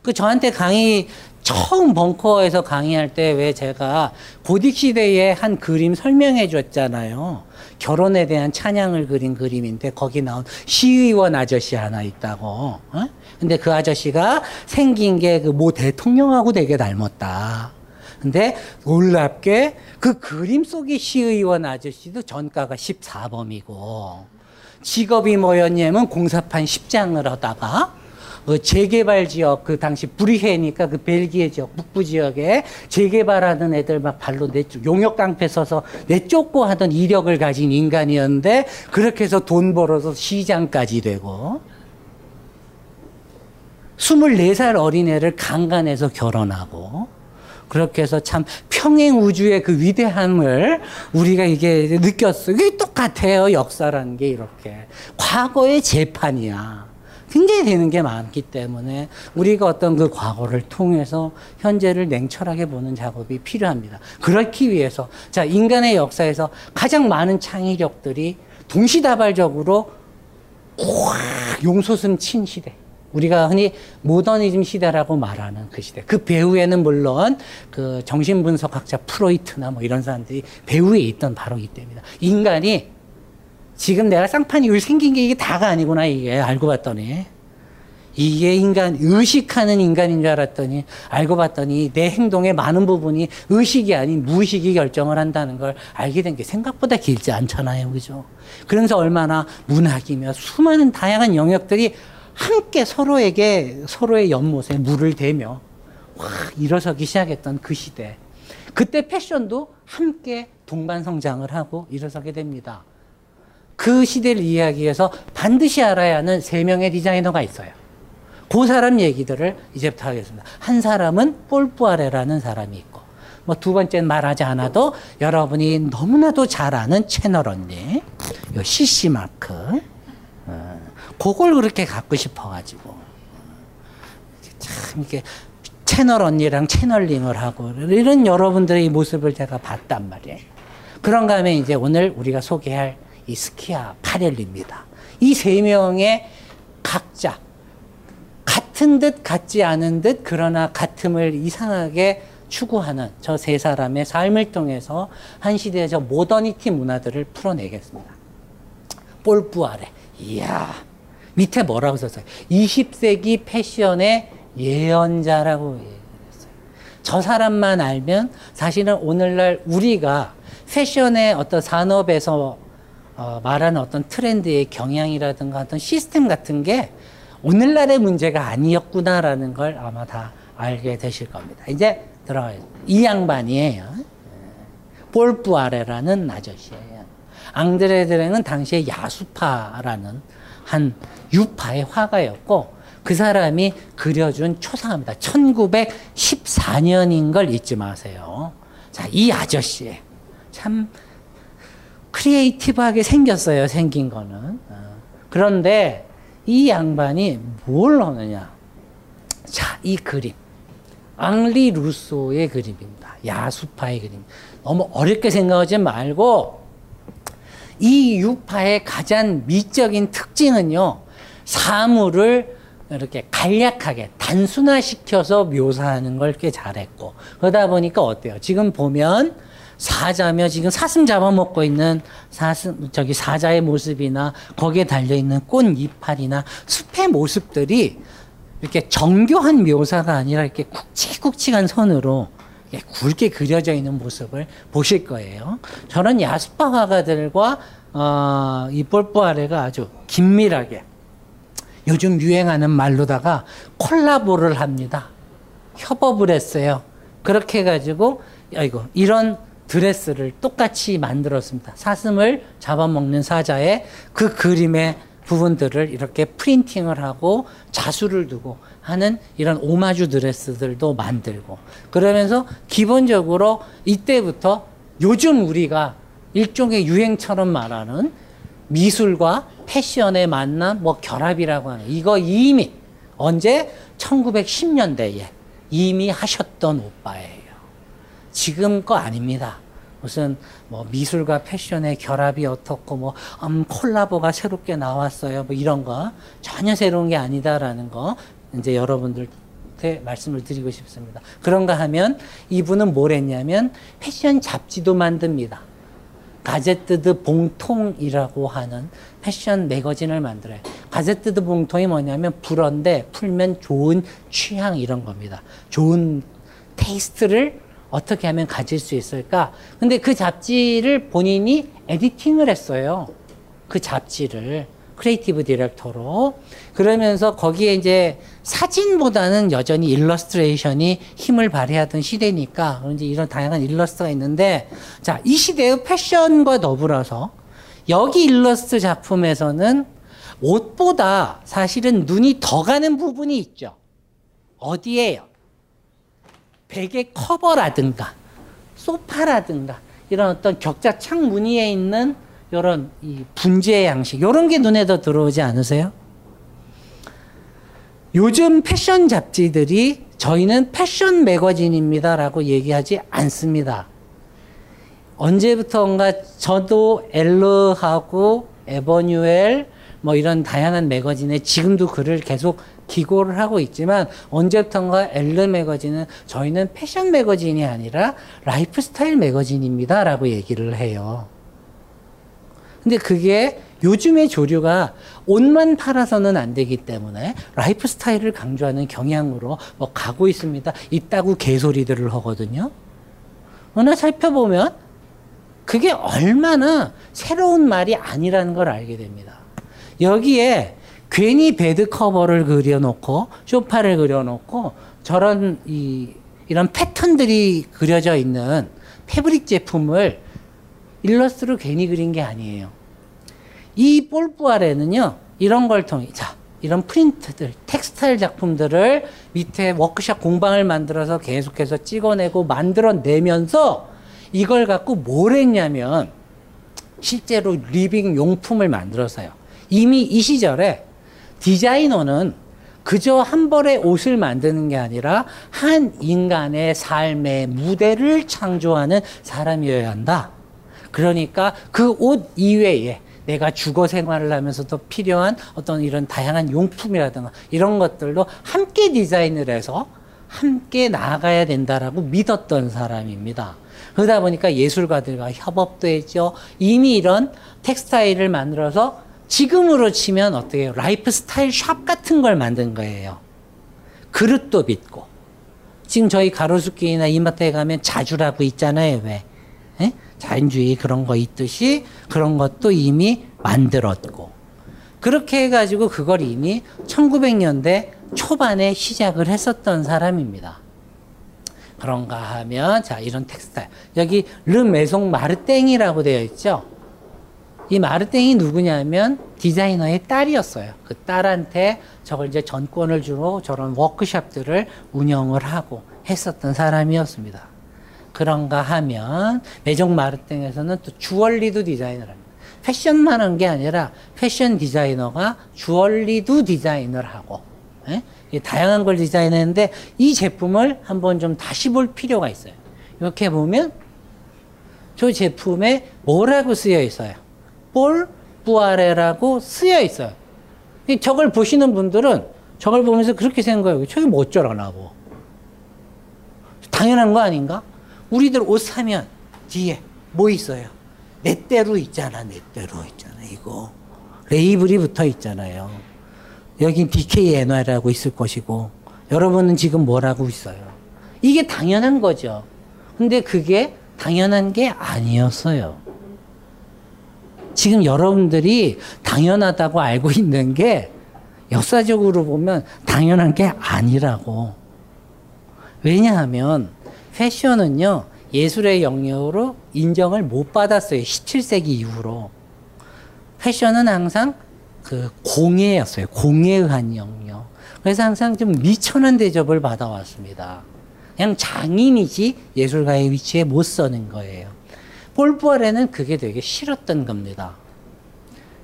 그 저한테 강의 처음 벙커에서 강의할 때 왜 제가 고딕 시대의 한 그림 설명해 줬잖아요. 결혼에 대한 찬양을 그린 그림인데 거기 나온 시의원 아저씨 하나 있다고. 어? 근데 그 아저씨가 생긴 게 그 모 대통령하고 되게 닮았다. 근데 놀랍게 그 그림 속의 시의원 아저씨도 전가가 14범이고 직업이 뭐였냐면 공사판 10장을 하다가 그 재개발 지역 그 당시 브리헤니까 그 벨기에 지역 북부 지역에 재개발하는 애들 막 발로 내쫓 용역 깡패 서서 내쫓고 하던 이력을 가진 인간이었는데 그렇게 해서 돈 벌어서 시장까지 되고 24살 어린애를 강간해서 결혼하고 그렇게 해서 참 평행 우주의 그 위대함을 우리가 이게 느꼈어요. 이게 똑같아요. 역사라는 게 이렇게. 과거의 재판이야. 굉장히 되는 게 많기 때문에 우리가 어떤 그 과거를 통해서 현재를 냉철하게 보는 작업이 필요합니다. 그렇기 위해서 자 인간의 역사에서 가장 많은 창의력들이 동시다발적으로 확 용솟음 친 시대. 우리가 흔히 모더니즘 시대라고 말하는 그 시대. 그 배후에는 물론 그 정신분석학자 프로이트나 뭐 이런 사람들이 배후에 있던 바로 이때입니다. 인간이 지금 내가 쌍판이 울 생긴 게 이게 다가 아니구나 이게. 알고 봤더니. 이게 인간 의식하는 인간인 줄 알았더니 알고 봤더니 내 행동의 많은 부분이 의식이 아닌 무의식이 결정을 한다는 걸 알게 된 게 생각보다 길지 않잖아요 그죠? 그러면서 얼마나 문학이며 수많은 다양한 영역들이 함께 서로에게 서로의 연못에 물을 대며 확 일어서기 시작했던 그 시대. 그때 패션도 함께 동반 성장을 하고 일어서게 됩니다. 그 시대를 이야기해서 반드시 알아야 하는 세 명의 디자이너가 있어요. 그 사람 얘기들을 이제부터 하겠습니다. 한 사람은 폴뿌아레라는 사람이 있고, 뭐 두 번째는 말하지 않아도 여러분이 너무나도 잘 아는 채널 언니, 요 CC 마크, 어, 그걸 그렇게 갖고 싶어가지고 참 이렇게 채널 언니랑 채널링을 하고 이런 여러분들의 모습을 제가 봤단 말이에요. 그런가 하면 이제 오늘 우리가 소개할 이 스키아 파렐리입니다. 이 세 명의 각자 같은 듯 같지 않은 듯 그러나 같음을 이상하게 추구하는 저 세 사람의 삶을 통해서 한 시대의 저 모더니티 문화들을 풀어내겠습니다. 볼뿌아레. 이야. 밑에 뭐라고 썼어요? 20세기 패션의 예언자라고 얘기했어요. 저 사람만 알면 사실은 오늘날 우리가 패션의 어떤 산업에서 어, 말하는 어떤 트렌드의 경향이라든가 어떤 시스템 같은 게 오늘날의 문제가 아니었구나라는 걸 아마 다 알게 되실 겁니다. 이제 들어가요. 이 양반이에요. 볼부아레라는 아저씨예요. 앙드레 드랭은 당시에 야수파라는 한 유파의 화가였고 그 사람이 그려준 초상화입니다. 1914년인 걸 잊지 마세요. 자, 이 아저씨 참 크리에이티브하게 생겼어요. 생긴 거는. 어. 그런데 이 양반이 뭘 하느냐? 자, 이 그림. 앙리 루소의 그림입니다. 야수파의 그림. 너무 어렵게 생각하지 말고 이 유파의 가장 미적인 특징은요. 사물을 이렇게 간략하게 단순화시켜서 묘사하는 걸 꽤 잘했고 그러다 보니까 어때요? 지금 보면 사자며 지금 사슴 잡아먹고 있는 사슴 저기 사자의 모습이나 거기에 달려 있는 꽃 이파리나 숲의 모습들이 이렇게 정교한 묘사가 아니라 이렇게 굵직굵직한 선으로 굵게 그려져 있는 모습을 보실 거예요. 저런 야수파 화가들과 어, 이 볼뽀아레가 아주 긴밀하게 요즘 유행하는 말로다가 콜라보를 합니다. 협업을 했어요. 그렇게 해가지고 아이고 이런 드레스를 똑같이 만들었습니다. 사슴을 잡아먹는 사자의 그 그림의 부분들을 이렇게 프린팅을 하고 자수를 두고 하는 이런 오마주 드레스들도 만들고 그러면서 기본적으로 이때부터 요즘 우리가 일종의 유행처럼 말하는 미술과 패션의 만남, 뭐 결합이라고 하는 이거 이미 언제 1910년대에 이미 하셨던 오빠예요. 지금 거 아닙니다. 무슨 뭐 미술과 패션의 결합이 어떻고 뭐 음, 콜라보가 새롭게 나왔어요. 뭐 이런 거 전혀 새로운 게 아니다라는 거 이제 여러분들한테 말씀을 드리고 싶습니다. 그런가 하면 이분은 뭘 했냐면 패션 잡지도 만듭니다. 가제뜨드 봉통이라고 하는 패션 매거진을 만들어요. 가제뜨드 봉통이 뭐냐면 불어인데 풀면 좋은 취향 이런 겁니다. 좋은 taste를 어떻게 하면 가질 수 있을까? 근데 그 잡지를 본인이 editing을 했어요. 그 잡지를. creative director로. 그러면서 거기에 이제 사진보다는 여전히 일러스트레이션이 힘을 발휘하던 시대니까 이제 이런 다양한 일러스트가 있는데 자, 이 시대의 패션과 더불어서 여기 일러스트 작품에서는 옷보다 사실은 눈이 더 가는 부분이 있죠. 어디에요? 베개 커버라든가 소파라든가 이런 어떤 격자 창 무늬에 있는 이런 이 분재 양식 이런 게 눈에 더 들어오지 않으세요? 요즘 패션 잡지들이 저희는 패션 매거진입니다라고 얘기하지 않습니다. 언제부턴가 저도 엘르하고 에버뉴엘 뭐 이런 다양한 매거진에 지금도 글을 계속 기고를 하고 있지만 언제부턴가 엘르 매거진은 저희는 패션 매거진이 아니라 라이프 스타일 매거진입니다 라고 얘기를 해요. 근데 그게 요즘의 조류가 옷만 팔아서는 안 되기 때문에 라이프 스타일을 강조하는 경향으로 뭐 가고 있습니다. 있다고 개소리들을 하거든요. 그러나 살펴보면 그게 얼마나 새로운 말이 아니라는 걸 알게 됩니다. 여기에 괜히 bed cover를 그려놓고 쇼파를 그려놓고 저런 이 이런 패턴들이 그려져 있는 fabric 제품을 일러스트로 괜히 그린 게 아니에요. 이 폴 푸아레는요, 이런 걸 통해, 자, 이런 프린트들, textile 작품들을 밑에 워크샵 공방을 만들어서 계속해서 찍어내고 만들어내면서 이걸 갖고 뭘 했냐면 실제로 living 용품을 만들어서요. 이미 이 시절에 디자이너는 그저 한 벌의 옷을 만드는 게 아니라 한 인간의 삶의 무대를 창조하는 사람이어야 한다. 그러니까 그 옷 이외에 내가 주거 생활을 하면서도 필요한 어떤 이런 다양한 용품이라든가 이런 것들도 함께 디자인을 해서 함께 나아가야 된다라고 믿었던 사람입니다. 그러다 보니까 예술가들과 협업도 했죠. 이미 이런 textile을 만들어서 지금으로 치면 어떻게 해요? 라이프 스타일 샵 같은 걸 만든 거예요. 그릇도 빚고. 지금 저희 가로수길이나 이마트에 가면 자주라고 있잖아요. 왜? 에? 자연주의 그런 거 있듯이 그런 것도 이미 만들었고. 그렇게 해가지고 그걸 이미 1900년대 초반에 시작을 했었던 사람입니다. 그런가 하면 자 이런 텍스타일 여기 르 메송 마르땡이라고 되어 있죠. 이 마르땡이 누구냐면 디자이너의 딸이었어요. 그 딸한테 저걸 이제 전권을 주고 저런 워크샵들을 운영을 하고 했었던 사람이었습니다. 그런가 하면 메종 마르땡에서는 또 주얼리도 디자인을 합니다. 패션만 한 게 아니라 패션 디자이너가 주얼리도 디자인을 하고 예? 다양한 걸 디자인했는데 이 제품을 한번 좀 다시 볼 필요가 있어요. 이렇게 보면 저 제품에 뭐라고 쓰여 있어요? 볼 부아레라고 쓰여 있어요. 저걸 보시는 분들은 저걸 보면서 그렇게 생각해요. 저게 뭐 어쩌라고. 당연한 거 아닌가? 우리들 옷 사면 뒤에 뭐 있어요? 내 때로 있잖아, 내 때로 있잖아, 이거. 레이블이 붙어 있잖아요. 여긴 DKNY라고 있을 것이고, 여러분은 지금 뭐라고 있어요? 이게 당연한 거죠. 근데 그게 당연한 게 아니었어요. 지금 여러분들이 당연하다고 알고 있는 게 역사적으로 보면 당연한 게 아니라고. 왜냐하면 패션은요, 예술의 영역으로 인정을 못 받았어요. 17세기 이후로. 패션은 항상 그 공예였어요. 공예에 의한 영역. 그래서 항상 좀 미천한 대접을 받아왔습니다. 그냥 장인이지 예술가의 위치에 못 서는 거예요. 볼부아레는 그게 되게 싫었던 겁니다.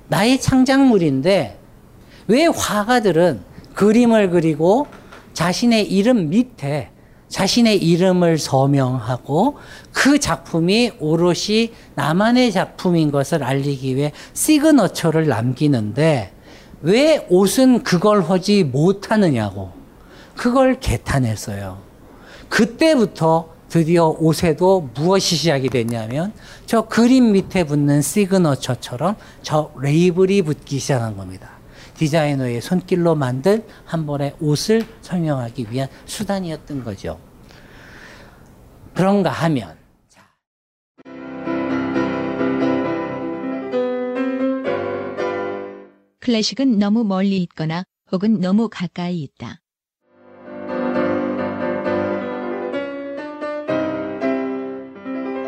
나의 창작물인데 왜 화가들은 그림을 그리고 자신의 이름 밑에 자신의 이름을 서명하고 그 작품이 오롯이 나만의 작품인 것을 알리기 위해 시그너처를 남기는데 왜 옷은 그걸 하지 못하느냐고 그걸 개탄했어요. 그때부터 드디어 옷에도 무엇이 시작이 됐냐면 저 그림 밑에 붙는 시그너처처럼 저 레이블이 붙기 시작한 겁니다. 디자이너의 손길로 만든 한 벌의 옷을 설명하기 위한 수단이었던 거죠. 그런가 하면 클래식은 너무 멀리 있거나 혹은 너무 가까이 있다.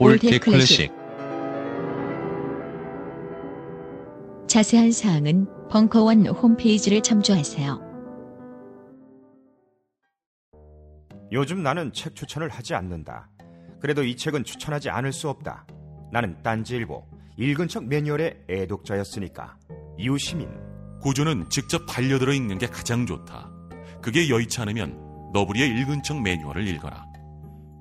올드 클래식 자세한 사항은 벙커원 홈페이지를 참조하세요. 요즘 나는 책 추천을 하지 않는다. 그래도 이 책은 추천하지 않을 수 없다. 나는 딴지일보 읽은 척 매뉴얼의 애독자였으니까. 이웃시민 고전은 직접 반려들어 읽는 게 가장 좋다. 그게 여의치 않으면 너부리의 읽은 척 매뉴얼을 읽어라.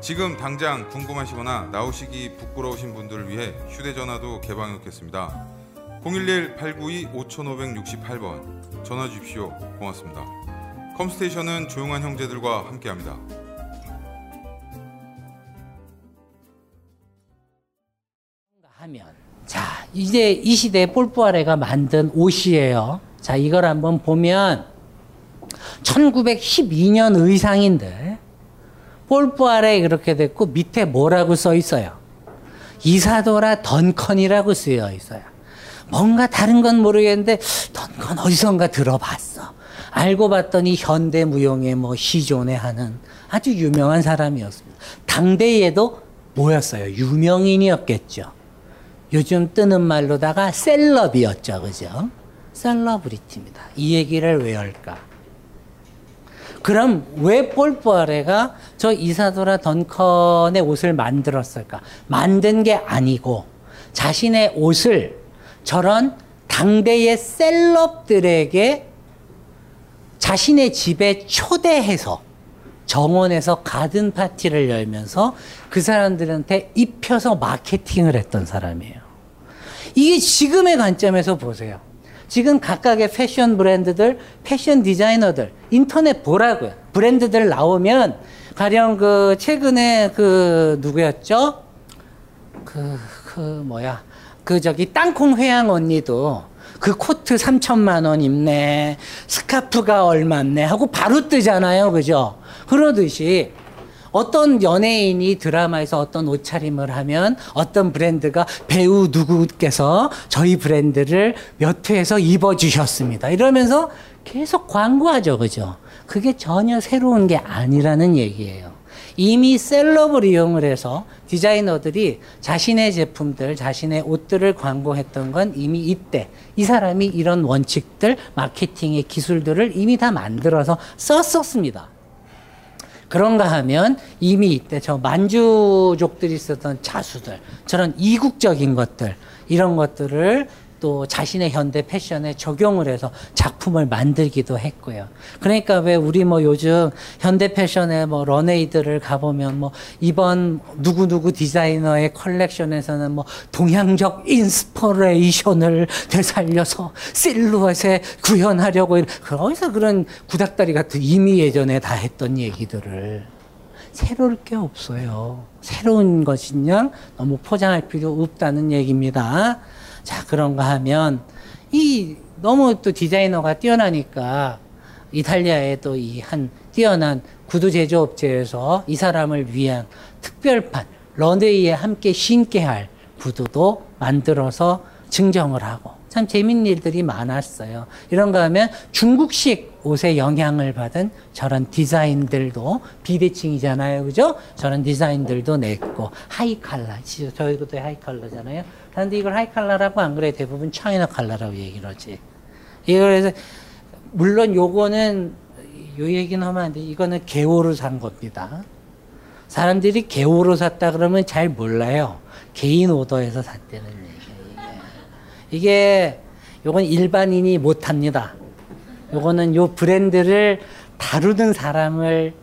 지금 당장 궁금하시거나 나오시기 부끄러우신 분들을 위해 휴대전화도 개방했겠습니다. 011-892-5568번 전화 주십시오. 고맙습니다. 컴스테이션은 조용한 형제들과 함께합니다. 하면 자 이제 이 시대에 폴뿌아레가 만든 옷이에요. 자 이걸 한번 보면 1912년 의상인데 폴뿌아레 그렇게 됐고 밑에 뭐라고 써 있어요. 이사도라 던컨이라고 쓰여 있어요. 뭔가 다른 건 모르겠는데 던컨 어디선가 들어봤어. 알고 봤더니 현대 무용의 뭐 시존에 하는 아주 유명한 사람이었습니다. 당대에도 뭐였어요? 유명인이었겠죠. 요즘 뜨는 말로다가 셀럽이었죠. 그죠? 셀러브리티입니다. 이 얘기를 왜 할까? 그럼 왜 폴뿌아레가 저 이사도라 던컨의 옷을 만들었을까? 만든 게 아니고 자신의 옷을 저런 당대의 셀럽들에게 자신의 집에 초대해서 정원에서 가든 파티를 열면서 그 사람들한테 입혀서 마케팅을 했던 사람이에요. 이게 지금의 관점에서 보세요. 지금 각각의 패션 브랜드들, 패션 디자이너들, 인터넷 보라고요. 브랜드들 나오면 가령 그 최근에 그 누구였죠? 그, 그 뭐야. 그 저기 땅콩 회양 언니도 그 코트 3천만 원 입네. 스카프가 얼마네. 하고 바로 뜨잖아요. 그죠? 그러듯이 어떤 연예인이 드라마에서 어떤 옷차림을 하면 어떤 브랜드가 배우 누구께서 저희 브랜드를 몇 회에서 입어주셨습니다. 이러면서 계속 광고하죠. 그죠? 그게 전혀 새로운 게 아니라는 얘기예요. 이미 셀럽을 이용을 해서 디자이너들이 자신의 제품들, 자신의 옷들을 광고했던 건 이미 이때 이 사람이 이런 원칙들, 마케팅의 기술들을 이미 다 만들어서 썼었습니다. 그런가 하면 이미 이때 저 만주족들이 쓰던 자수들, 저런 이국적인 것들, 이런 것들을 또 자신의 현대 패션에 적용을 해서 작품을 만들기도 했고요. 그러니까 왜 우리 뭐 요즘 현대 패션의 뭐 런웨이들을 가보면 뭐 이번 누구누구 디자이너의 컬렉션에서는 뭐 동양적 inspiration을 되살려서 실루엣에 구현하려고 어디서 그런 구닥다리 같은 이미 예전에 다 했던 얘기들을 새로울 게 없어요. 새로운 것이냐 너무 포장할 필요 없다는 얘기입니다. 자, 그런가 하면 이 너무 또 디자이너가 뛰어나니까 이탈리아의 또 이 한 뛰어난 구두 제조업체에서 이 사람을 위한 특별판 런웨이에 함께 신게 할 구두도 만들어서 증정을 하고 참 재밌는 일들이 많았어요. 이런가 하면 중국식 옷에 영향을 받은 저런 디자인들도 비대칭이잖아요. 그죠? 저런 디자인들도 냈고 하이 칼라. 저희도 하이 칼라잖아요. 그런데 이걸 하이 칼라라고 안 그래. 대부분 차이나 칼라라고 얘기를 하지. 이걸 서 물론 요거는 요 얘기는 하면 안 돼. 이거는 개호로 산 겁니다. 사람들이 개호로 샀다 그러면 잘 몰라요. 개인 오더에서 샀다는 얘기예요. 이게 요건 일반인이 못 합니다. 요거는 요 브랜드를 다루는 사람을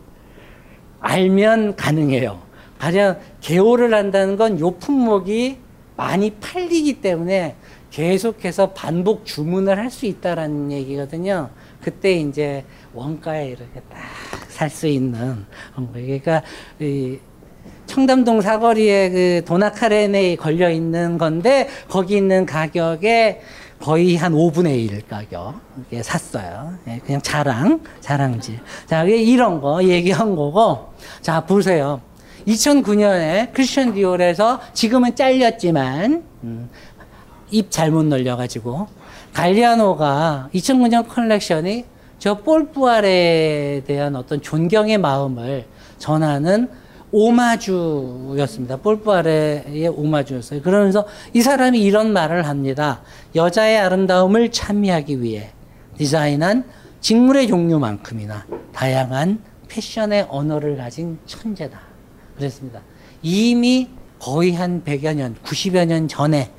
알면 가능해요. 가령 개호를 한다는 건 요 품목이 많이 팔리기 때문에 계속해서 반복 주문을 할 수 있다라는 얘기거든요. 그때 이제 원가에 이렇게 딱 살 수 있는 그러니까 이 청담동 사거리에 그 도나카렌에 걸려 있는 건데 거기 있는 가격에 거의 한 5분의 1 가격에 샀어요. 예, 그냥 자랑, 자랑질. 자, 이런 거 얘기한 거고. 자, 보세요. 2009년에 크리스천 디올에서 지금은 잘렸지만, 음, 입 잘못 놀려가지고, 갈리아노가 2009년 컬렉션이 저 폴 푸아레에 대한 어떤 존경의 마음을 전하는 오마주였습니다. 폴 푸아레의 오마주였어요. 그러면서 이 사람이 이런 말을 합니다. 여자의 아름다움을 찬미하기 위해 디자인한 직물의 종류만큼이나 다양한 패션의 언어를 가진 천재다. 그랬습니다. 이미 거의 한 100여 년, 90여 년 전에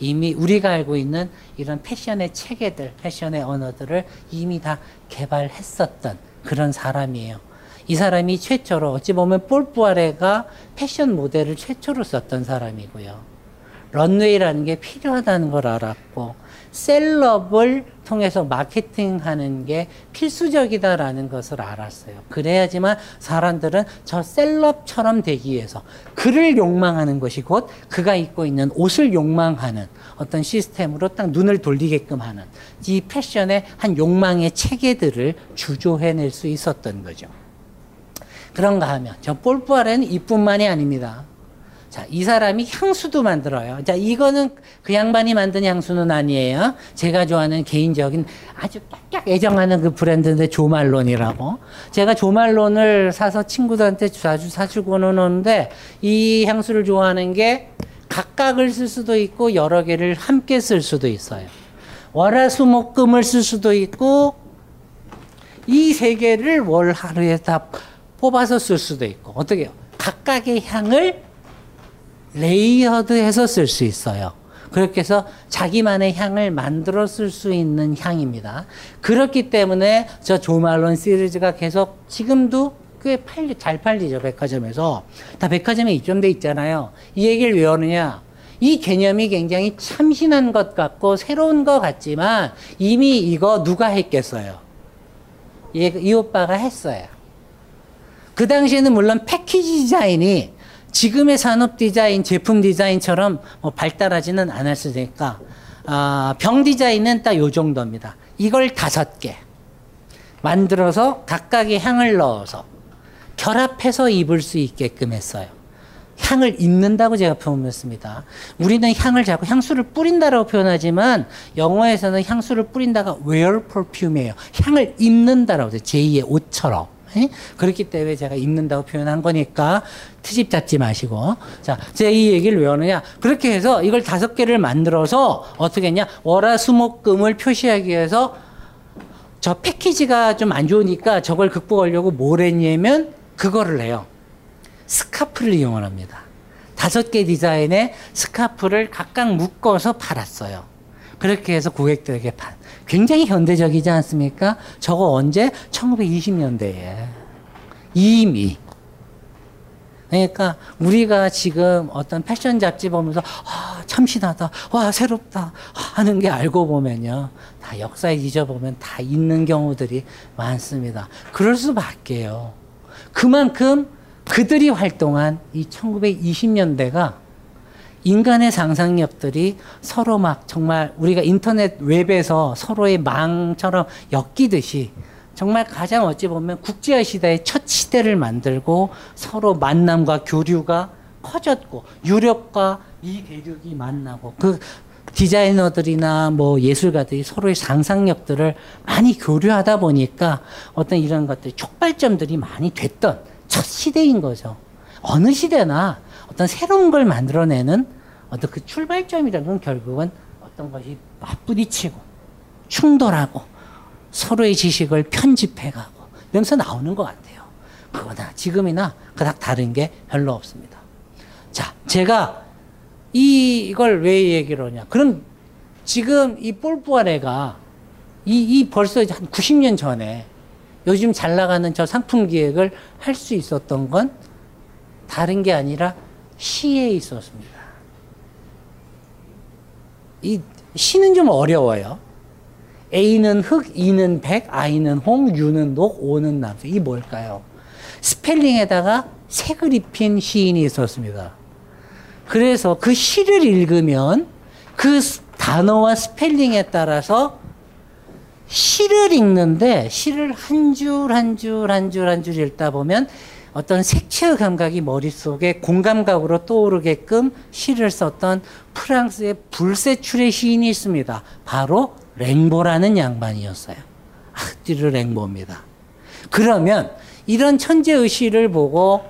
이미 우리가 알고 있는 이런 패션의 체계들, 패션의 언어들을 이미 다 개발했었던 그런 사람이에요. 이 사람이 최초로 어찌 보면 볼부아레가 패션 모델을 최초로 썼던 사람이고요. 런웨이라는 게 필요하다는 걸 알았고 셀럽을 통해서 마케팅하는 게 필수적이다라는 것을 알았어요. 그래야지만 사람들은 저 셀럽처럼 되기 위해서 그를 욕망하는 것이 곧 그가 입고 있는 옷을 욕망하는 어떤 시스템으로 딱 눈을 돌리게끔 하는 이 패션의 한 욕망의 체계들을 주조해낼 수 있었던 거죠. 그런가 하면 저 볼부아레는 이뿐만이 아닙니다. 자, 이 사람이 향수도 만들어요. 자, 이거는 그 양반이 만든 향수는 아니에요. 제가 좋아하는 개인적인 아주 깍깍 애정하는 그 브랜드인데 조말론이라고. 제가 조말론을 사서 친구들한테 자주 사주고는 오는데 이 향수를 좋아하는 게 각각을 쓸 수도 있고 여러 개를 함께 쓸 수도 있어요. 월화수목금을 쓸 수도 있고 이 세 개를 월 하루에 다 뽑아서 쓸 수도 있고 어떻게 해요? 각각의 향을 layered해서 쓸 수 있어요. 그렇게 해서 자기만의 향을 만들어 쓸 수 있는 향입니다. 그렇기 때문에 저 조말론 시리즈가 계속 지금도 꽤 팔리, 잘 팔리죠, 백화점에서. 다 백화점에 입점돼 있잖아요. 이 얘기를 왜 하느냐? 이 개념이 굉장히 참신한 것 같고 새로운 것 같지만 이미 이거 누가 했겠어요? 이, 이 오빠가 했어요. 그 당시에는 물론 패키지 디자인이 지금의 산업 디자인, 제품 디자인처럼 뭐 발달하지는 않았으니까 아, 병 디자인은 딱 요 정도입니다. 이걸 다섯 개 만들어서 각각의 향을 넣어서 결합해서 입을 수 있게끔 했어요. 향을 입는다고 제가 표현했습니다. 우리는 향을 자꾸 향수를 뿌린다라고 표현하지만 영어에서는 향수를 뿌린다가 wear perfume예요. 향을 입는다라고 해요. 제2의 옷처럼. 에? 그렇기 때문에 제가 입는다고 표현한 거니까 트집 잡지 마시고. 자, 제가 이 얘기를 왜 하느냐. 그렇게 해서 이걸 다섯 개를 만들어서 어떻게 했냐. 월화수목금을 표시하기 위해서 저 패키지가 좀 안 좋으니까 저걸 극복하려고 뭘 했냐면 그거를 해요. 스카프를 이용합니다. 다섯 개 디자인의 스카프를 각각 묶어서 팔았어요. 그렇게 해서 고객들에게 판. 굉장히 현대적이지 않습니까? 저거 언제? 1920년대에. 이미. 그러니까 우리가 지금 어떤 패션 잡지 보면서 아, 참신하다, 와 새롭다 하는 게 알고 보면요 다 역사에 잊어보면 다 있는 경우들이 많습니다. 그럴 수밖에요. 그만큼 그들이 활동한 이 1920년대가 인간의 상상력들이 서로 막 정말 우리가 인터넷 웹에서 서로의 망처럼 엮이듯이 정말 가장 어찌 보면 국제화 시대의 첫 시대를 만들고 서로 만남과 교류가 커졌고 유럽과 이 대륙이 만나고 그 디자이너들이나 뭐 예술가들이 서로의 상상력들을 많이 교류하다 보니까 어떤 이런 것들 촉발점들이 많이 됐던 첫 시대인 거죠. 어느 시대나 어떤 새로운 걸 만들어내는 어떤 그 출발점이라는 건 결국은 어떤 것이 맞부딪히고 충돌하고 서로의 지식을 편집해가고 이러면서 나오는 것 같아요. 그거나 지금이나 그닥 다른 게 별로 없습니다. 자, 제가 이, 이걸 왜 얘기를 하냐. 그럼 지금 이 폴부아레가 이, 이 벌써 한 90년 전에 요즘 잘 나가는 저 상품 기획을 할 수 있었던 건 다른 게 아니라 시에 있었습니다. 이 시는 좀 어려워요. A는 흑, E는 백, I는 홍, U는 녹, O는 남. 이 뭘까요? 스펠링에다가 색을 입힌 시인이 있었습니다. 그래서 그 시를 읽으면 그 단어와 스펠링에 따라서 시를 읽는데 시를 한 줄 한 줄 한 줄 한 줄 읽다 보면 어떤 색채의 감각이 머릿속에 공감각으로 떠오르게끔 시를 썼던 프랑스의 불세출의 시인이 있습니다. 바로 랭보라는 양반이었어요. 아띠르 랭보입니다. 그러면 이런 천재의 시를 보고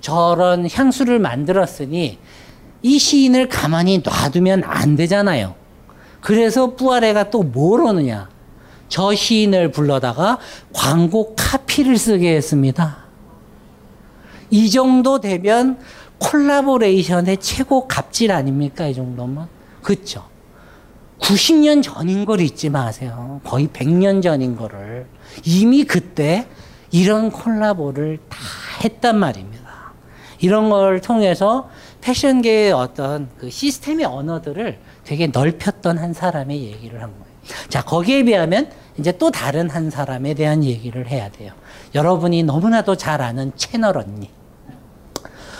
저런 향수를 만들었으니 이 시인을 가만히 놔두면 안 되잖아요. 그래서 푸아레가 또 뭘 하느냐. 저 시인을 불러다가 광고 카피를 쓰게 했습니다. 이 정도 되면 collaboration의 최고 갑질 아닙니까? 이 정도면. 그쵸? 90년 전인 걸 잊지 마세요. 거의 100년 전인 거를. 이미 그때 이런 콜라보를 다 했단 말입니다. 이런 걸 통해서 패션계의 어떤 그 시스템의 언어들을 되게 넓혔던 한 사람의 얘기를 한 거예요. 자, 거기에 비하면 이제 또 다른 한 사람에 대한 얘기를 해야 돼요. 여러분이 너무나도 잘 아는 채널 언니.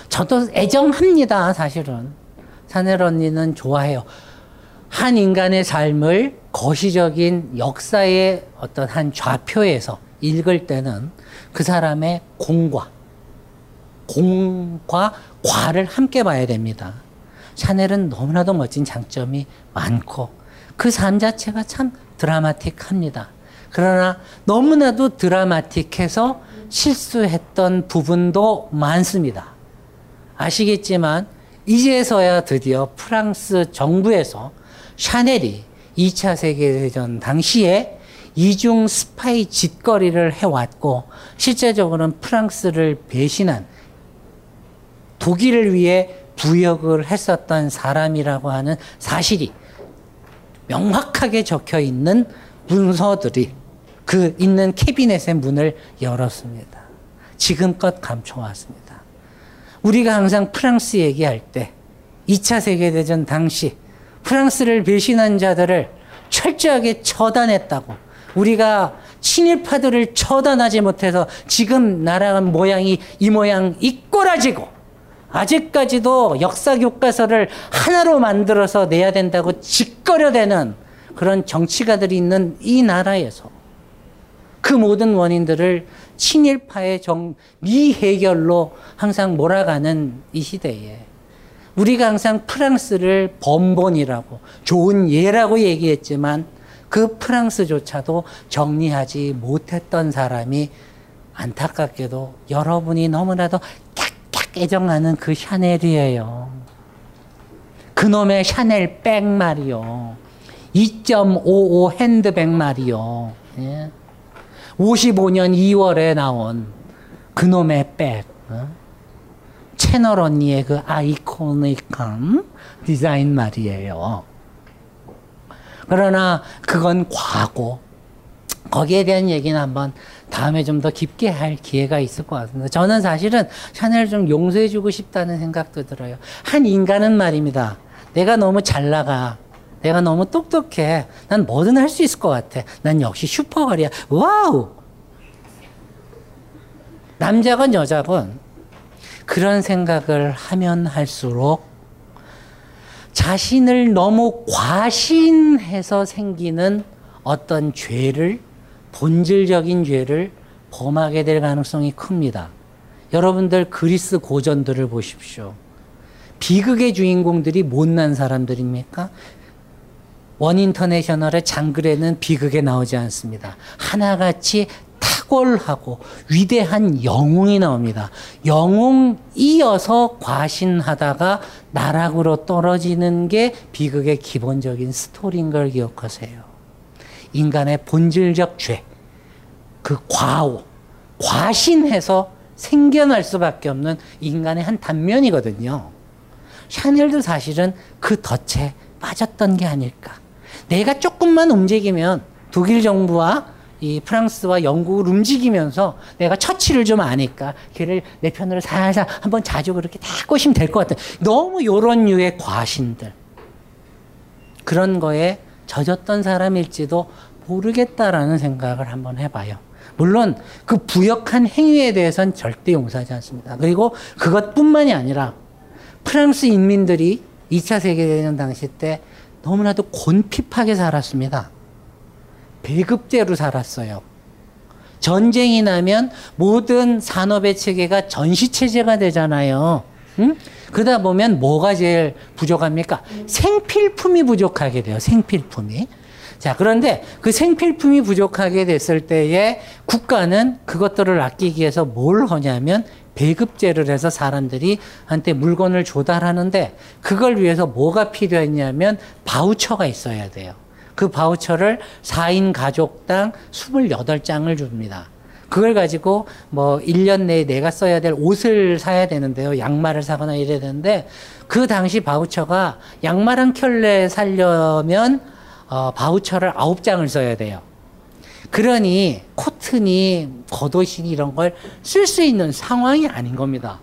저도 애정합니다, 사실은. 샤넬 언니는 좋아해요. 한 인간의 삶을 거시적인 역사의 어떤 한 좌표에서 읽을 때는 그 사람의 공과 공과 과를 함께 봐야 됩니다. 샤넬은 너무나도 멋진 장점이 많고 그 삶 자체가 참 드라마틱합니다. 그러나 너무나도 드라마틱해서 실수했던 부분도 많습니다. 아시겠지만 이제서야 드디어 프랑스 정부에서 샤넬이 2차 세계대전 당시에 이중 스파이 짓거리를 해왔고 실제적으로는 프랑스를 배신한 독일을 위해 부역을 했었던 사람이라고 하는 사실이 명확하게 적혀 있는 문서들이 그 있는 캐비넷의 문을 열었습니다. 지금껏 감춰왔습니다. 우리가 항상 프랑스 얘기할 때 2차 세계대전 당시 프랑스를 배신한 자들을 철저하게 처단했다고 우리가 친일파들을 처단하지 못해서 지금 나라 모양이 이 모양 이 꼬라지고 아직까지도 역사 교과서를 하나로 만들어서 내야 된다고 짓거려대는 그런 정치가들이 있는 이 나라에서 그 모든 원인들을 친일파의 정, 미해결로 항상 몰아가는 이 시대에 우리가 항상 프랑스를 번본이라고 좋은 예라고 얘기했지만 그 프랑스조차도 정리하지 못했던 사람이 안타깝게도 여러분이 너무나도 깍깍 애정하는 그 샤넬이에요. 그놈의 샤넬 백 말이요. 2.55 핸드백 말이요. 예? 55년 2월에 나온 그놈의 백. 어? 채널 언니의 그 아이코닉한 디자인 말이에요. 그러나 그건 과거. 거기에 대한 얘기는 한번 다음에 좀 더 깊게 할 기회가 있을 것 같습니다. 저는 사실은 샤넬을 좀 용서해주고 싶다는 생각도 들어요. 한 인간은 말입니다. 내가 너무 잘 나가. 내가 너무 똑똑해. 난 뭐든 할 수 있을 것 같아. 난 역시 supergirl이야. wow! 남자건 여자건 그런 생각을 하면 할수록 자신을 너무 과신해서 생기는 어떤 죄를, 본질적인 죄를 범하게 될 가능성이 큽니다. 여러분들 그리스 고전들을 보십시오. 비극의 주인공들이 못난 사람들입니까? 원인터내셔널의 장글에는 비극에 나오지 않습니다. 하나같이 탁월하고 위대한 영웅이 나옵니다. 영웅이어서 과신하다가 나락으로 떨어지는 게 비극의 기본적인 스토리인 걸 기억하세요. 인간의 본질적 죄, 그 과오, 과신해서 생겨날 수밖에 없는 인간의 한 단면이거든요. 샤넬도 사실은 그 덫에 빠졌던 게 아닐까. 내가 조금만 움직이면 독일 정부와 이 프랑스와 영국을 움직이면서 내가 처치를 좀 아니까 걔를 내 편으로 살살 한번 자주 그렇게 다 꼬시면 될 것 같아. 너무 요런 류의 과신들. 그런 거에 젖었던 사람일지도 모르겠다라는 생각을 한번 해봐요. 물론 그 부역한 행위에 대해서는 절대 용서하지 않습니다. 그리고 그것뿐만이 아니라 프랑스 인민들이 2차 세계대전 당시 때 너무나도 곤핍하게 살았습니다. 배급제로 살았어요. 전쟁이 나면 모든 산업의 체계가 전시체제가 되잖아요. 응? 그러다 보면 뭐가 제일 부족합니까? 생필품이 부족하게 돼요. 생필품이. 자, 그런데 그 생필품이 부족하게 됐을 때에 국가는 그것들을 아끼기 위해서 뭘 하냐면 배급제를 해서 사람들이 한테 물건을 조달하는데 그걸 위해서 뭐가 필요했냐면 바우처가 있어야 돼요. 그 바우처를 4인 가족당 28장을 줍니다. 그걸 가지고 뭐 1년 내에 내가 써야 될 옷을 사야 되는데요. 양말을 사거나 이래야 되는데 그 당시 바우처가 양말 한 켤레 살려면 어, 바우처를 9장을 써야 돼요. 그러니 코튼이 겉옷이니 이런 걸 쓸 수 있는 상황이 아닌 겁니다.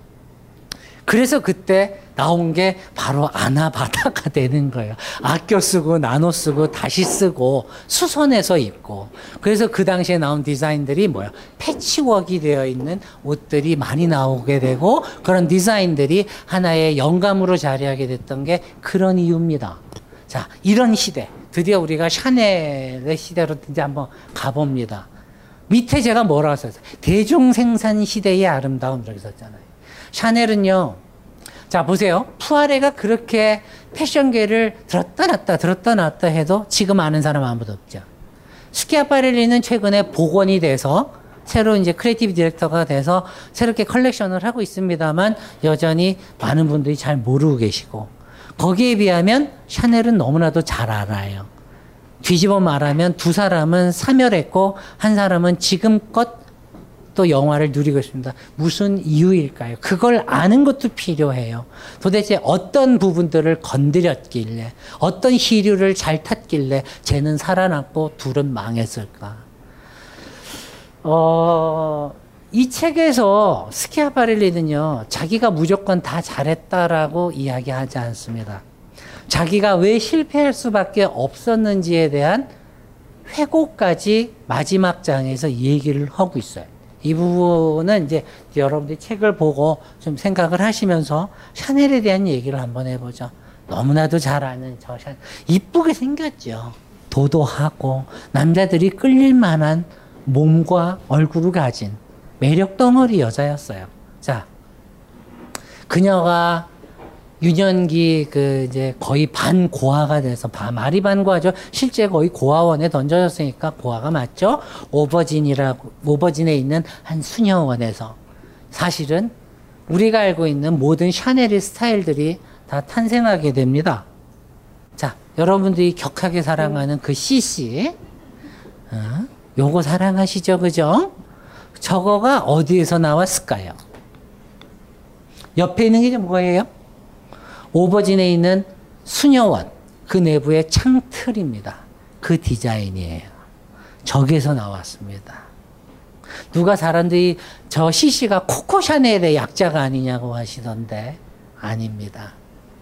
그래서 그때 나온 게 바로 아나바다가 [LAUGHS] 되는 거예요. 아껴 쓰고 나눠 쓰고 다시 쓰고 수선해서 입고. 그래서 그 당시에 나온 디자인들이 뭐야? 패치웍이 되어 있는 옷들이 많이 나오게 되고 그런 디자인들이 하나의 영감으로 자리하게 됐던 게 그런 이유입니다. 자, 이런 시대. 드디어 우리가 샤넬의 시대로 이제 한번 가봅니다. 밑에 제가 뭐라고 썼어요? 대중생산 시대의 아름다움 이렇게 썼잖아요. 샤넬은요, 자, 보세요. 푸아레가 그렇게 패션계를 들었다 놨다 들었다 놨다 해도 지금 아는 사람 아무도 없죠. 스키아파렐리는 최근에 복원이 돼서 새로 이제 creative director가 돼서 새롭게 컬렉션을 하고 있습니다만 여전히 많은 분들이 잘 모르고 계시고 거기에 비하면 샤넬은 너무나도 잘 알아요. 뒤집어 말하면 두 사람은 사멸했고 한 사람은 지금껏 또 영화를 누리고 있습니다. 무슨 이유일까요? 그걸 아는 것도 필요해요. 도대체 어떤 부분들을 건드렸길래, 어떤 시류를 잘 탔길래 쟤는 살아남고 둘은 망했을까? 어, 이 책에서 스키아파렐리는요, 자기가 무조건 다 잘했다라고 이야기하지 않습니다. 자기가 왜 실패할 수밖에 없었는지에 대한 회고까지 마지막 장에서 얘기를 하고 있어요. 이 부분은 이제 여러분들이 책을 보고 좀 생각을 하시면서 샤넬에 대한 얘기를 한번 해보죠. 너무나도 잘 아는 저 샤넬. 이쁘게 생겼죠. 도도하고 남자들이 끌릴 만한 몸과 얼굴을 가진 매력 덩어리 여자였어요. 자, 그녀가 유년기 그 이제 거의 반 고아가 돼서 말이 반 고아죠. 실제 거의 고아원에 던져졌으니까 고아가 맞죠. 오버진이라고 오버진에 있는 한 수녀원에서 사실은 우리가 알고 있는 모든 샤넬의 스타일들이 다 탄생하게 됩니다. 자, 여러분들이 격하게 사랑하는 그 CC, 어? 요거 사랑하시죠, 그죠? 저거가 어디에서 나왔을까요? 옆에 있는 게 뭐예요? 오버진에 있는 수녀원 그 내부의 창틀입니다. 그 디자인이에요. 저기서 나왔습니다. 누가 사람들이 저 CC가 코코 샤넬의 약자가 아니냐고 하시던데 아닙니다.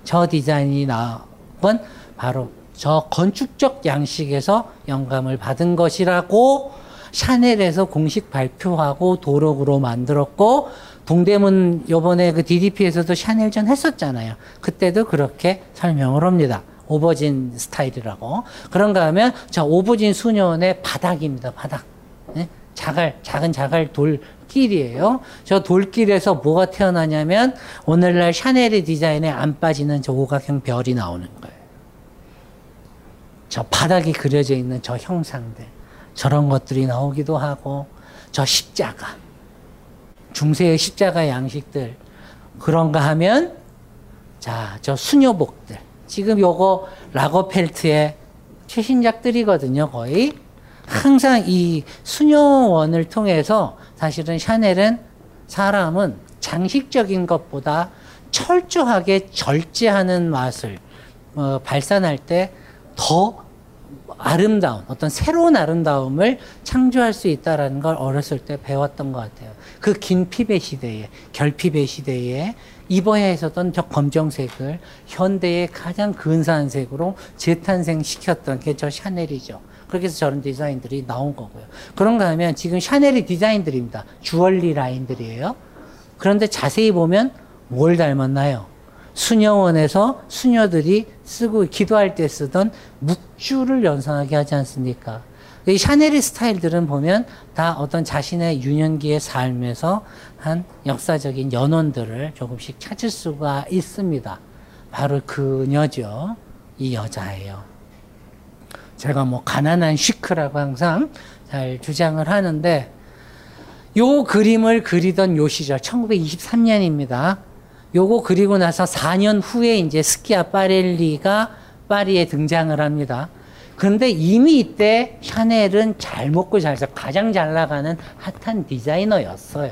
저 디자인이 나온 바로 저 건축적 양식에서 영감을 받은 것이라고 샤넬에서 공식 발표하고 도록으로 만들었고 동대문 요번에 그 DDP에서도 샤넬전 했었잖아요. 그때도 그렇게 설명을 합니다. 오버진 스타일이라고. 그런가 하면 저 오버진 수녀원의 바닥입니다. 바닥. 네? 자갈, 작은 자갈 돌길이에요. 저 돌길에서 뭐가 태어나냐면 오늘날 샤넬의 디자인에 안 빠지는 저 오각형 별이 나오는 거예요. 저 바닥이 그려져 있는 저 형상들. 저런 것들이 나오기도 하고 저 십자가. 중세의 십자가 양식들 그런가 하면 자, 저 수녀복들. 지금 요거 라거펠트의 최신작들이거든요, 거의. 항상 이 수녀원을 통해서 사실은 샤넬은 사람은 장식적인 것보다 철저하게 절제하는 맛을 어, 발산할 때 더 아름다운 어떤 새로운 아름다움을 창조할 수 있다라는 걸 어렸을 때 배웠던 것 같아요. 그 긴 피배 시대에 결피배 시대에 입어야 했었던 저 검정색을 현대의 가장 근사한 색으로 재탄생 시켰던 게 저 샤넬이죠. 그렇게 해서 저런 디자인들이 나온 거고요. 그런가 하면 지금 샤넬의 디자인들입니다. 주얼리 라인들이에요. 그런데 자세히 보면 뭘 닮았나요? 수녀원에서 수녀들이 쓰고 기도할 때 쓰던 묵주를 연상하게 하지 않습니까? 이 샤넬의 스타일들은 보면 다 어떤 자신의 유년기의 삶에서 한 역사적인 연원들을 조금씩 찾을 수가 있습니다. 바로 그녀죠. 이 여자예요. 제가 뭐 가난한 시크라고 항상 잘 주장을 하는데 요 그림을 그리던 요 시절 1923년입니다. 요거 그리고 나서 4년 후에 이제 스키아 파렐리가 파리에 등장을 합니다. 그런데 이미 이때 샤넬은 잘 먹고 잘 살, 가장 잘 나가는 핫한 디자이너였어요.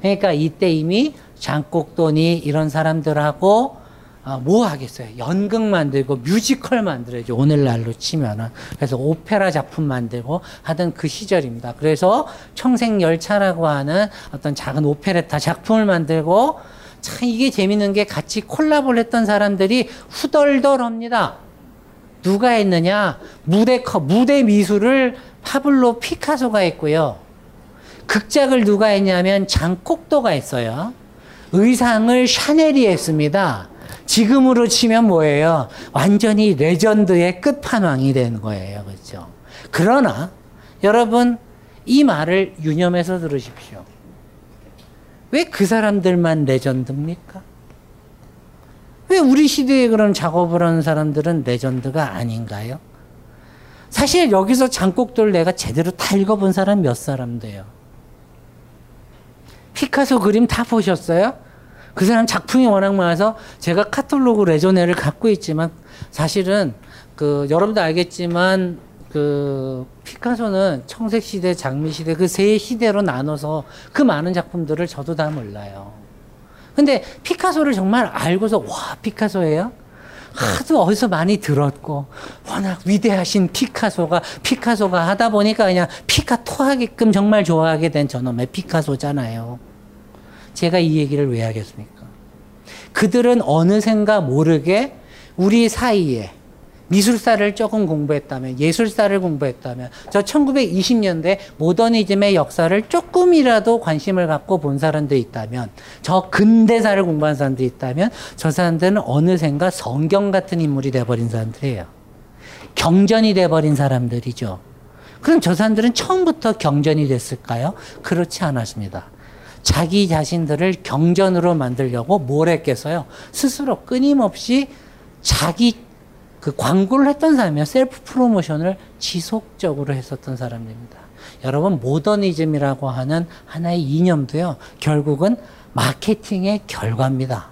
그러니까 이때 이미 장국돈이 이런 사람들하고 아, 뭐 하겠어요? 연극 만들고 뮤지컬 만들어야죠. 오늘날로 치면은. 그래서 오페라 작품 만들고 하던 그 시절입니다. 그래서 청색열차라고 하는 어떤 작은 오페레타 작품을 만들고 참 이게 재밌는 게 같이 콜라보를 했던 사람들이 후덜덜합니다. 누가 했느냐? 무대 커, 무대 미술을 파블로 피카소가 했고요. 극작을 누가 했냐면 장 콕토가 했어요. 의상을 샤넬이 했습니다. 지금으로 치면 뭐예요? 완전히 legend의 끝판왕이 된 거예요. 그렇죠? 그러나 여러분 이 말을 유념해서 들으십시오. 왜 그 사람들만 legend입니까? 왜 우리 시대에 그런 작업을 하는 사람들은 legend가 아닌가요? 사실 여기서 장 콕토를 내가 제대로 다 읽어본 사람 몇 사람 돼요? 피카소 그림 다 보셨어요? 그 사람 작품이 워낙 많아서 제가 카탈로그 레조네를 갖고 있지만 사실은 그 여러분도 알겠지만 그 피카소는 청색 시대, 장미 시대 그 세 시대로 나눠서 그 많은 작품들을 저도 다 몰라요. 근데 피카소를 정말 알고서 와 피카소예요? 하도 어디서 많이 들었고 워낙 위대하신 피카소가 피카소가 하다 보니까 그냥 피카토 하게끔 정말 좋아하게 된 저놈의 피카소잖아요. 제가 이 얘기를 왜 하겠습니까? 그들은 어느샌가 모르게 우리 사이에 미술사를 조금 공부했다면, 예술사를 공부했다면, 저 1920년대 모더니즘의 역사를 조금이라도 관심을 갖고 본 사람들이 있다면, 저 근대사를 공부한 사람들이 있다면, 저 사람들은 어느샌가 성경 같은 인물이 돼버린 사람들이에요. 경전이 돼버린 사람들이죠. 그럼 저 사람들은 처음부터 경전이 됐을까요? 그렇지 않았습니다. 자기 자신들을 경전으로 만들려고 뭘 했겠어요? 스스로 끊임없이 자기 그 광고를 했던 사람이에요. 셀프 프로모션을 지속적으로 했었던 사람입니다. 여러분, 모더니즘이라고 하는 하나의 이념도요, 결국은 마케팅의 결과입니다.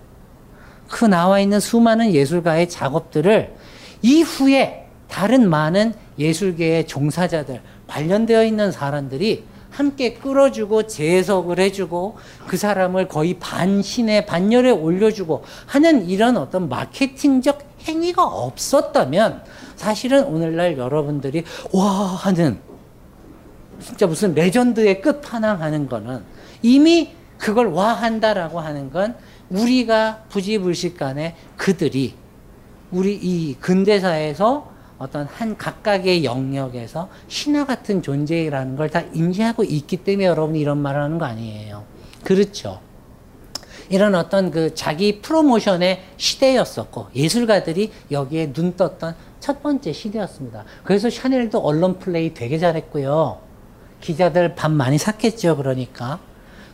그 나와 있는 수많은 예술가의 작업들을 이후에 다른 많은 예술계의 종사자들, 관련되어 있는 사람들이 함께 끌어주고 재해석을 해주고 그 사람을 거의 반신에 반열에 올려주고 하는 이런 어떤 마케팅적 행위가 없었다면 사실은 오늘날 여러분들이 와 하는 진짜 무슨 레전드의 끝판왕 하는 거는 이미 그걸 와 한다라고 하는 건 우리가 부지불식 간에 그들이 우리 이 근대사에서 어떤 한 각각의 영역에서 신화 같은 존재라는 걸 다 인지하고 있기 때문에 여러분이 이런 말을 하는 거 아니에요. 그렇죠. 이런 어떤 그 자기 프로모션의 시대였었고 예술가들이 여기에 눈 떴던 첫 번째 시대였습니다. 그래서 샤넬도 언론 플레이 되게 잘했고요. 기자들 밥 많이 샀겠죠. 그러니까.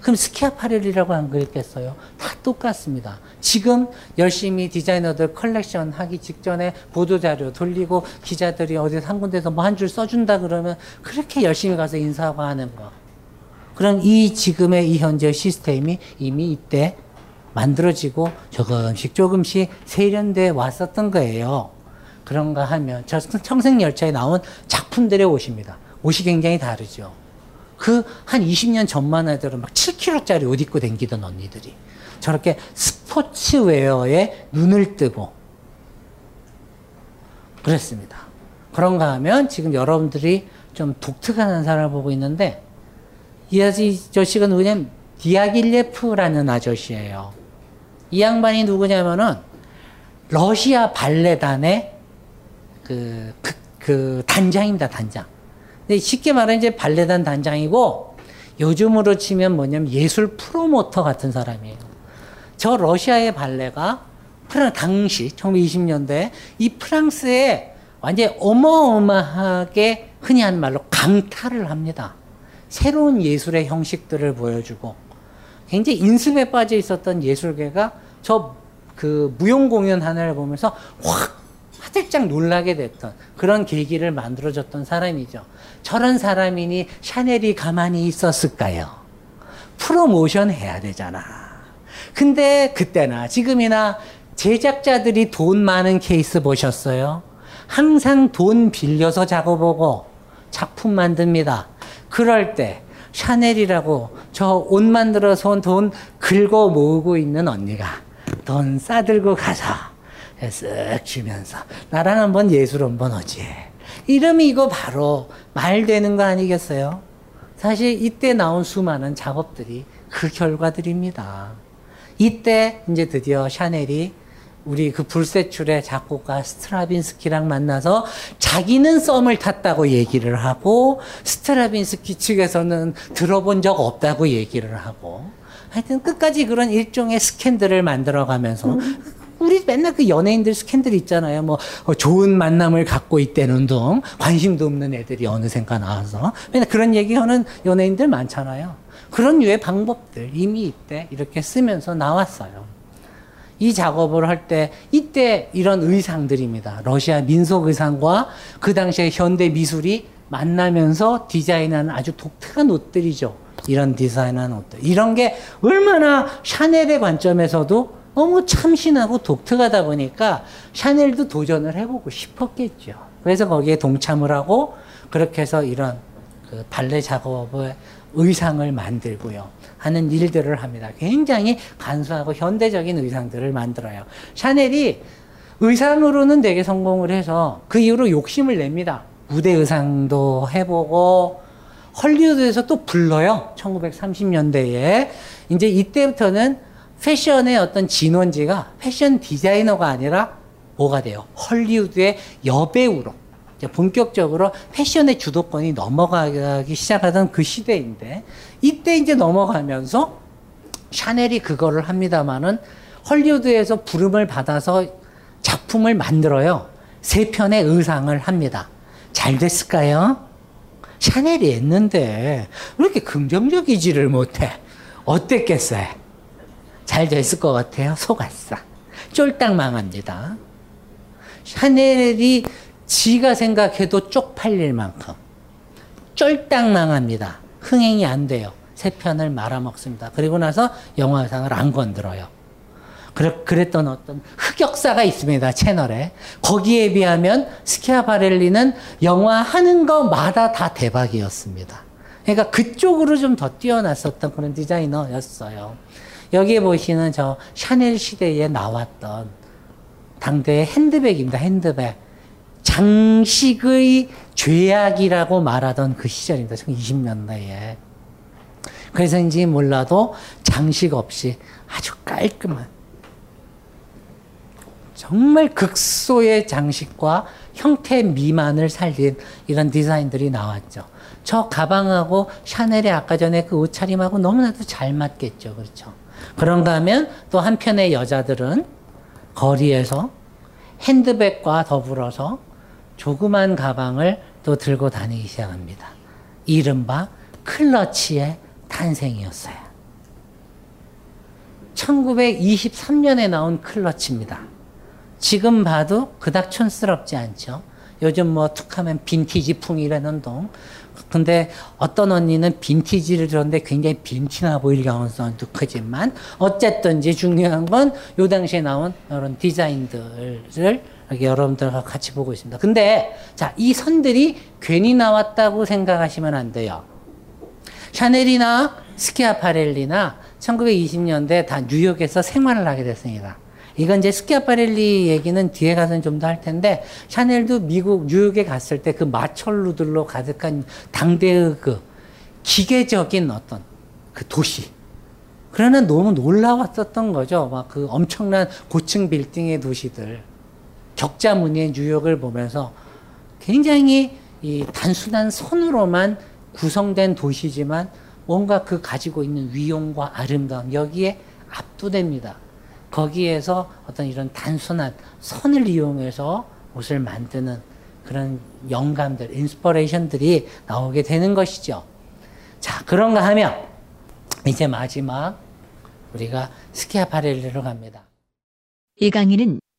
그럼 스키아파렐리라고 안 그랬겠어요? 다 똑같습니다. 지금 열심히 디자이너들 컬렉션 하기 직전에 보도자료 돌리고 기자들이 어디 한 군데서 뭐 한 줄 써준다 그러면 그렇게 열심히 가서 인사하고 하는 거. 그런 이 지금의 이 현재 시스템이 이미 이때 만들어지고 조금씩 조금씩 세련돼 왔었던 거예요. 그런가 하면 저 청색열차에 나온 작품들의 옷입니다. 옷이 굉장히 다르죠. 그 한 20년 전만 하더라도 막 7kg짜리 옷 입고 댕기던 언니들이 저렇게 스포츠웨어에 눈을 뜨고 그랬습니다. 그런가 하면 지금 여러분들이 좀 독특한 사람을 보고 있는데 이 아저씨가 누구냐면 디아길레프라는 아저씨예요. 이 양반이 누구냐면은 러시아 발레단의 그, 그, 그 단장입니다, 단장. 근데 쉽게 말하면 이제 발레단 단장이고 요즘으로 치면 뭐냐면 예술 프로모터 같은 사람이에요. 저 러시아의 발레가 프랑 당시 1920년대 이 프랑스에 완전히 어마어마하게 흔히 하는 말로 강탈을 합니다. 새로운 예술의 형식들을 보여주고 굉장히 인습에 빠져 있었던 예술계가 저 그 무용 공연 하나를 보면서 확 화들짝 놀라게 됐던 그런 계기를 만들어줬던 사람이죠. 저런 사람이니 샤넬이 가만히 있었을까요? 프로모션 해야 되잖아. 근데 그때나 지금이나 제작자들이 돈 많은 케이스 보셨어요? 항상 돈 빌려서 작업하고 작품 만듭니다. 그럴 때 샤넬이라고 저 옷 만들어서 돈 긁어 모으고 있는 언니가 돈 싸들고 가서 쓱 주면서 나랑 한번 예술 한번 오지. 이름이 이거 바로 말 되는 거 아니겠어요? 사실 이때 나온 수많은 작업들이 그 결과들입니다. 이때 이제 드디어 샤넬이 우리 그 불세출의 작곡가 스트라빈스키랑 만나서 자기는 썸을 탔다고 얘기를 하고 스트라빈스키 측에서는 들어본 적 없다고 얘기를 하고 하여튼 끝까지 그런 일종의 스캔들을 만들어 가면서 우리 맨날 그 연예인들 스캔들 있잖아요. 뭐 어, 좋은 만남을 갖고 있다는 둥 관심도 없는 애들이 어느샌가 나와서 맨날 그런 얘기하는 연예인들 많잖아요. 그런 류의 방법들 이미 이때 이렇게 쓰면서 나왔어요. 이 작업을 할 때 이때 이런 의상들입니다. 러시아 민속 의상과 그 당시에 현대 미술이 만나면서 디자인하는 아주 독특한 옷들이죠. 이런 디자인한 옷들. 이런 게 얼마나 샤넬의 관점에서도 너무 참신하고 독특하다 보니까 샤넬도 도전을 해보고 싶었겠죠. 그래서 거기에 동참을 하고 그렇게 해서 이런 그 발레 작업의 의상을 만들고요. 하는 일들을 합니다. 굉장히 간소하고 현대적인 의상들을 만들어요. 샤넬이 의상으로는 되게 성공을 해서 그 이후로 욕심을 냅니다. 무대 의상도 해보고 헐리우드에서 또 불러요. 1930년대에. 이제 이때부터는 패션의 어떤 진원지가 패션 디자이너가 아니라 뭐가 돼요? 헐리우드의 여배우로 본격적으로 패션의 주도권이 넘어가기 시작하던 그 시대인데 이때 이제 넘어가면서 샤넬이 그거를 합니다마는 헐리우드에서 부름을 받아서 작품을 만들어요. 세 편의 의상을 합니다. 잘 됐을까요? 샤넬이 했는데 왜 이렇게 긍정적이지를 못해? 어땠겠어요? 잘 됐을 것 같아요. 속았어. 쫄딱 망합니다. 샤넬이 지가 생각해도 쪽팔릴 만큼 쫄딱 망합니다. 흥행이 안 돼요. 세 편을 말아먹습니다. 그리고 나서 영화상을 안 건드려요. 그랬던 어떤 흑역사가 있습니다. 채널에. 거기에 비하면 스키아바렐리는 영화 하는 것마다 다 대박이었습니다. 그러니까 그쪽으로 좀 더 뛰어났었던 그런 디자이너였어요. 여기에 보시는 저 샤넬 시대에 나왔던 당대의 핸드백입니다. 핸드백. 장식의 죄악이라고 말하던 그 시절입니다. 20년대에. 그래서인지 몰라도 장식 없이 아주 깔끔한 정말 극소의 장식과 형태 미만을 살린 이런 디자인들이 나왔죠. 저 가방하고 샤넬의 아까 전에 그 옷차림하고 너무나도 잘 맞겠죠. 그렇죠. 그런가 하면 또 한편의 여자들은 거리에서 핸드백과 더불어서 조그만 가방을 또 들고 다니기 시작합니다. 이른바 클러치의 탄생이었어요. 1923년에 나온 클러치입니다. 지금 봐도 그닥 촌스럽지 않죠. 요즘 뭐 툭하면 빈티지 풍이라는 동. 근데 어떤 언니는 빈티지를 들었는데 굉장히 빈티나 보일 가능성도 크지만 어쨌든지 중요한 건 요 당시에 나온 이런 디자인들을 여러분들과 같이 보고 있습니다. 근데 자, 이 선들이 괜히 나왔다고 생각하시면 안 돼요. 샤넬이나 스키아파렐리나 1920년대 다 뉴욕에서 생활을 하게 됐습니다. 이건 이제 스키아파렐리 얘기는 뒤에 가서는 좀 더 할 텐데 샤넬도 미국 뉴욕에 갔을 때 그 마철루들로 가득한 당대의 그 기계적인 어떤 그 도시 그러나 너무 놀라웠었던 거죠. 막 그 엄청난 고층 빌딩의 도시들 격자무늬의 뉴욕을 보면서 굉장히 이 단순한 선으로만 구성된 도시지만 뭔가 그 가지고 있는 위용과 아름다움 여기에 압도됩니다. 거기에서 어떤 이런 단순한 선을 이용해서 옷을 만드는 그런 영감들, inspiration들이 나오게 되는 것이죠. 자, 그런가 하면 이제 마지막 우리가 스키아파렐리로 갑니다. 이 강의는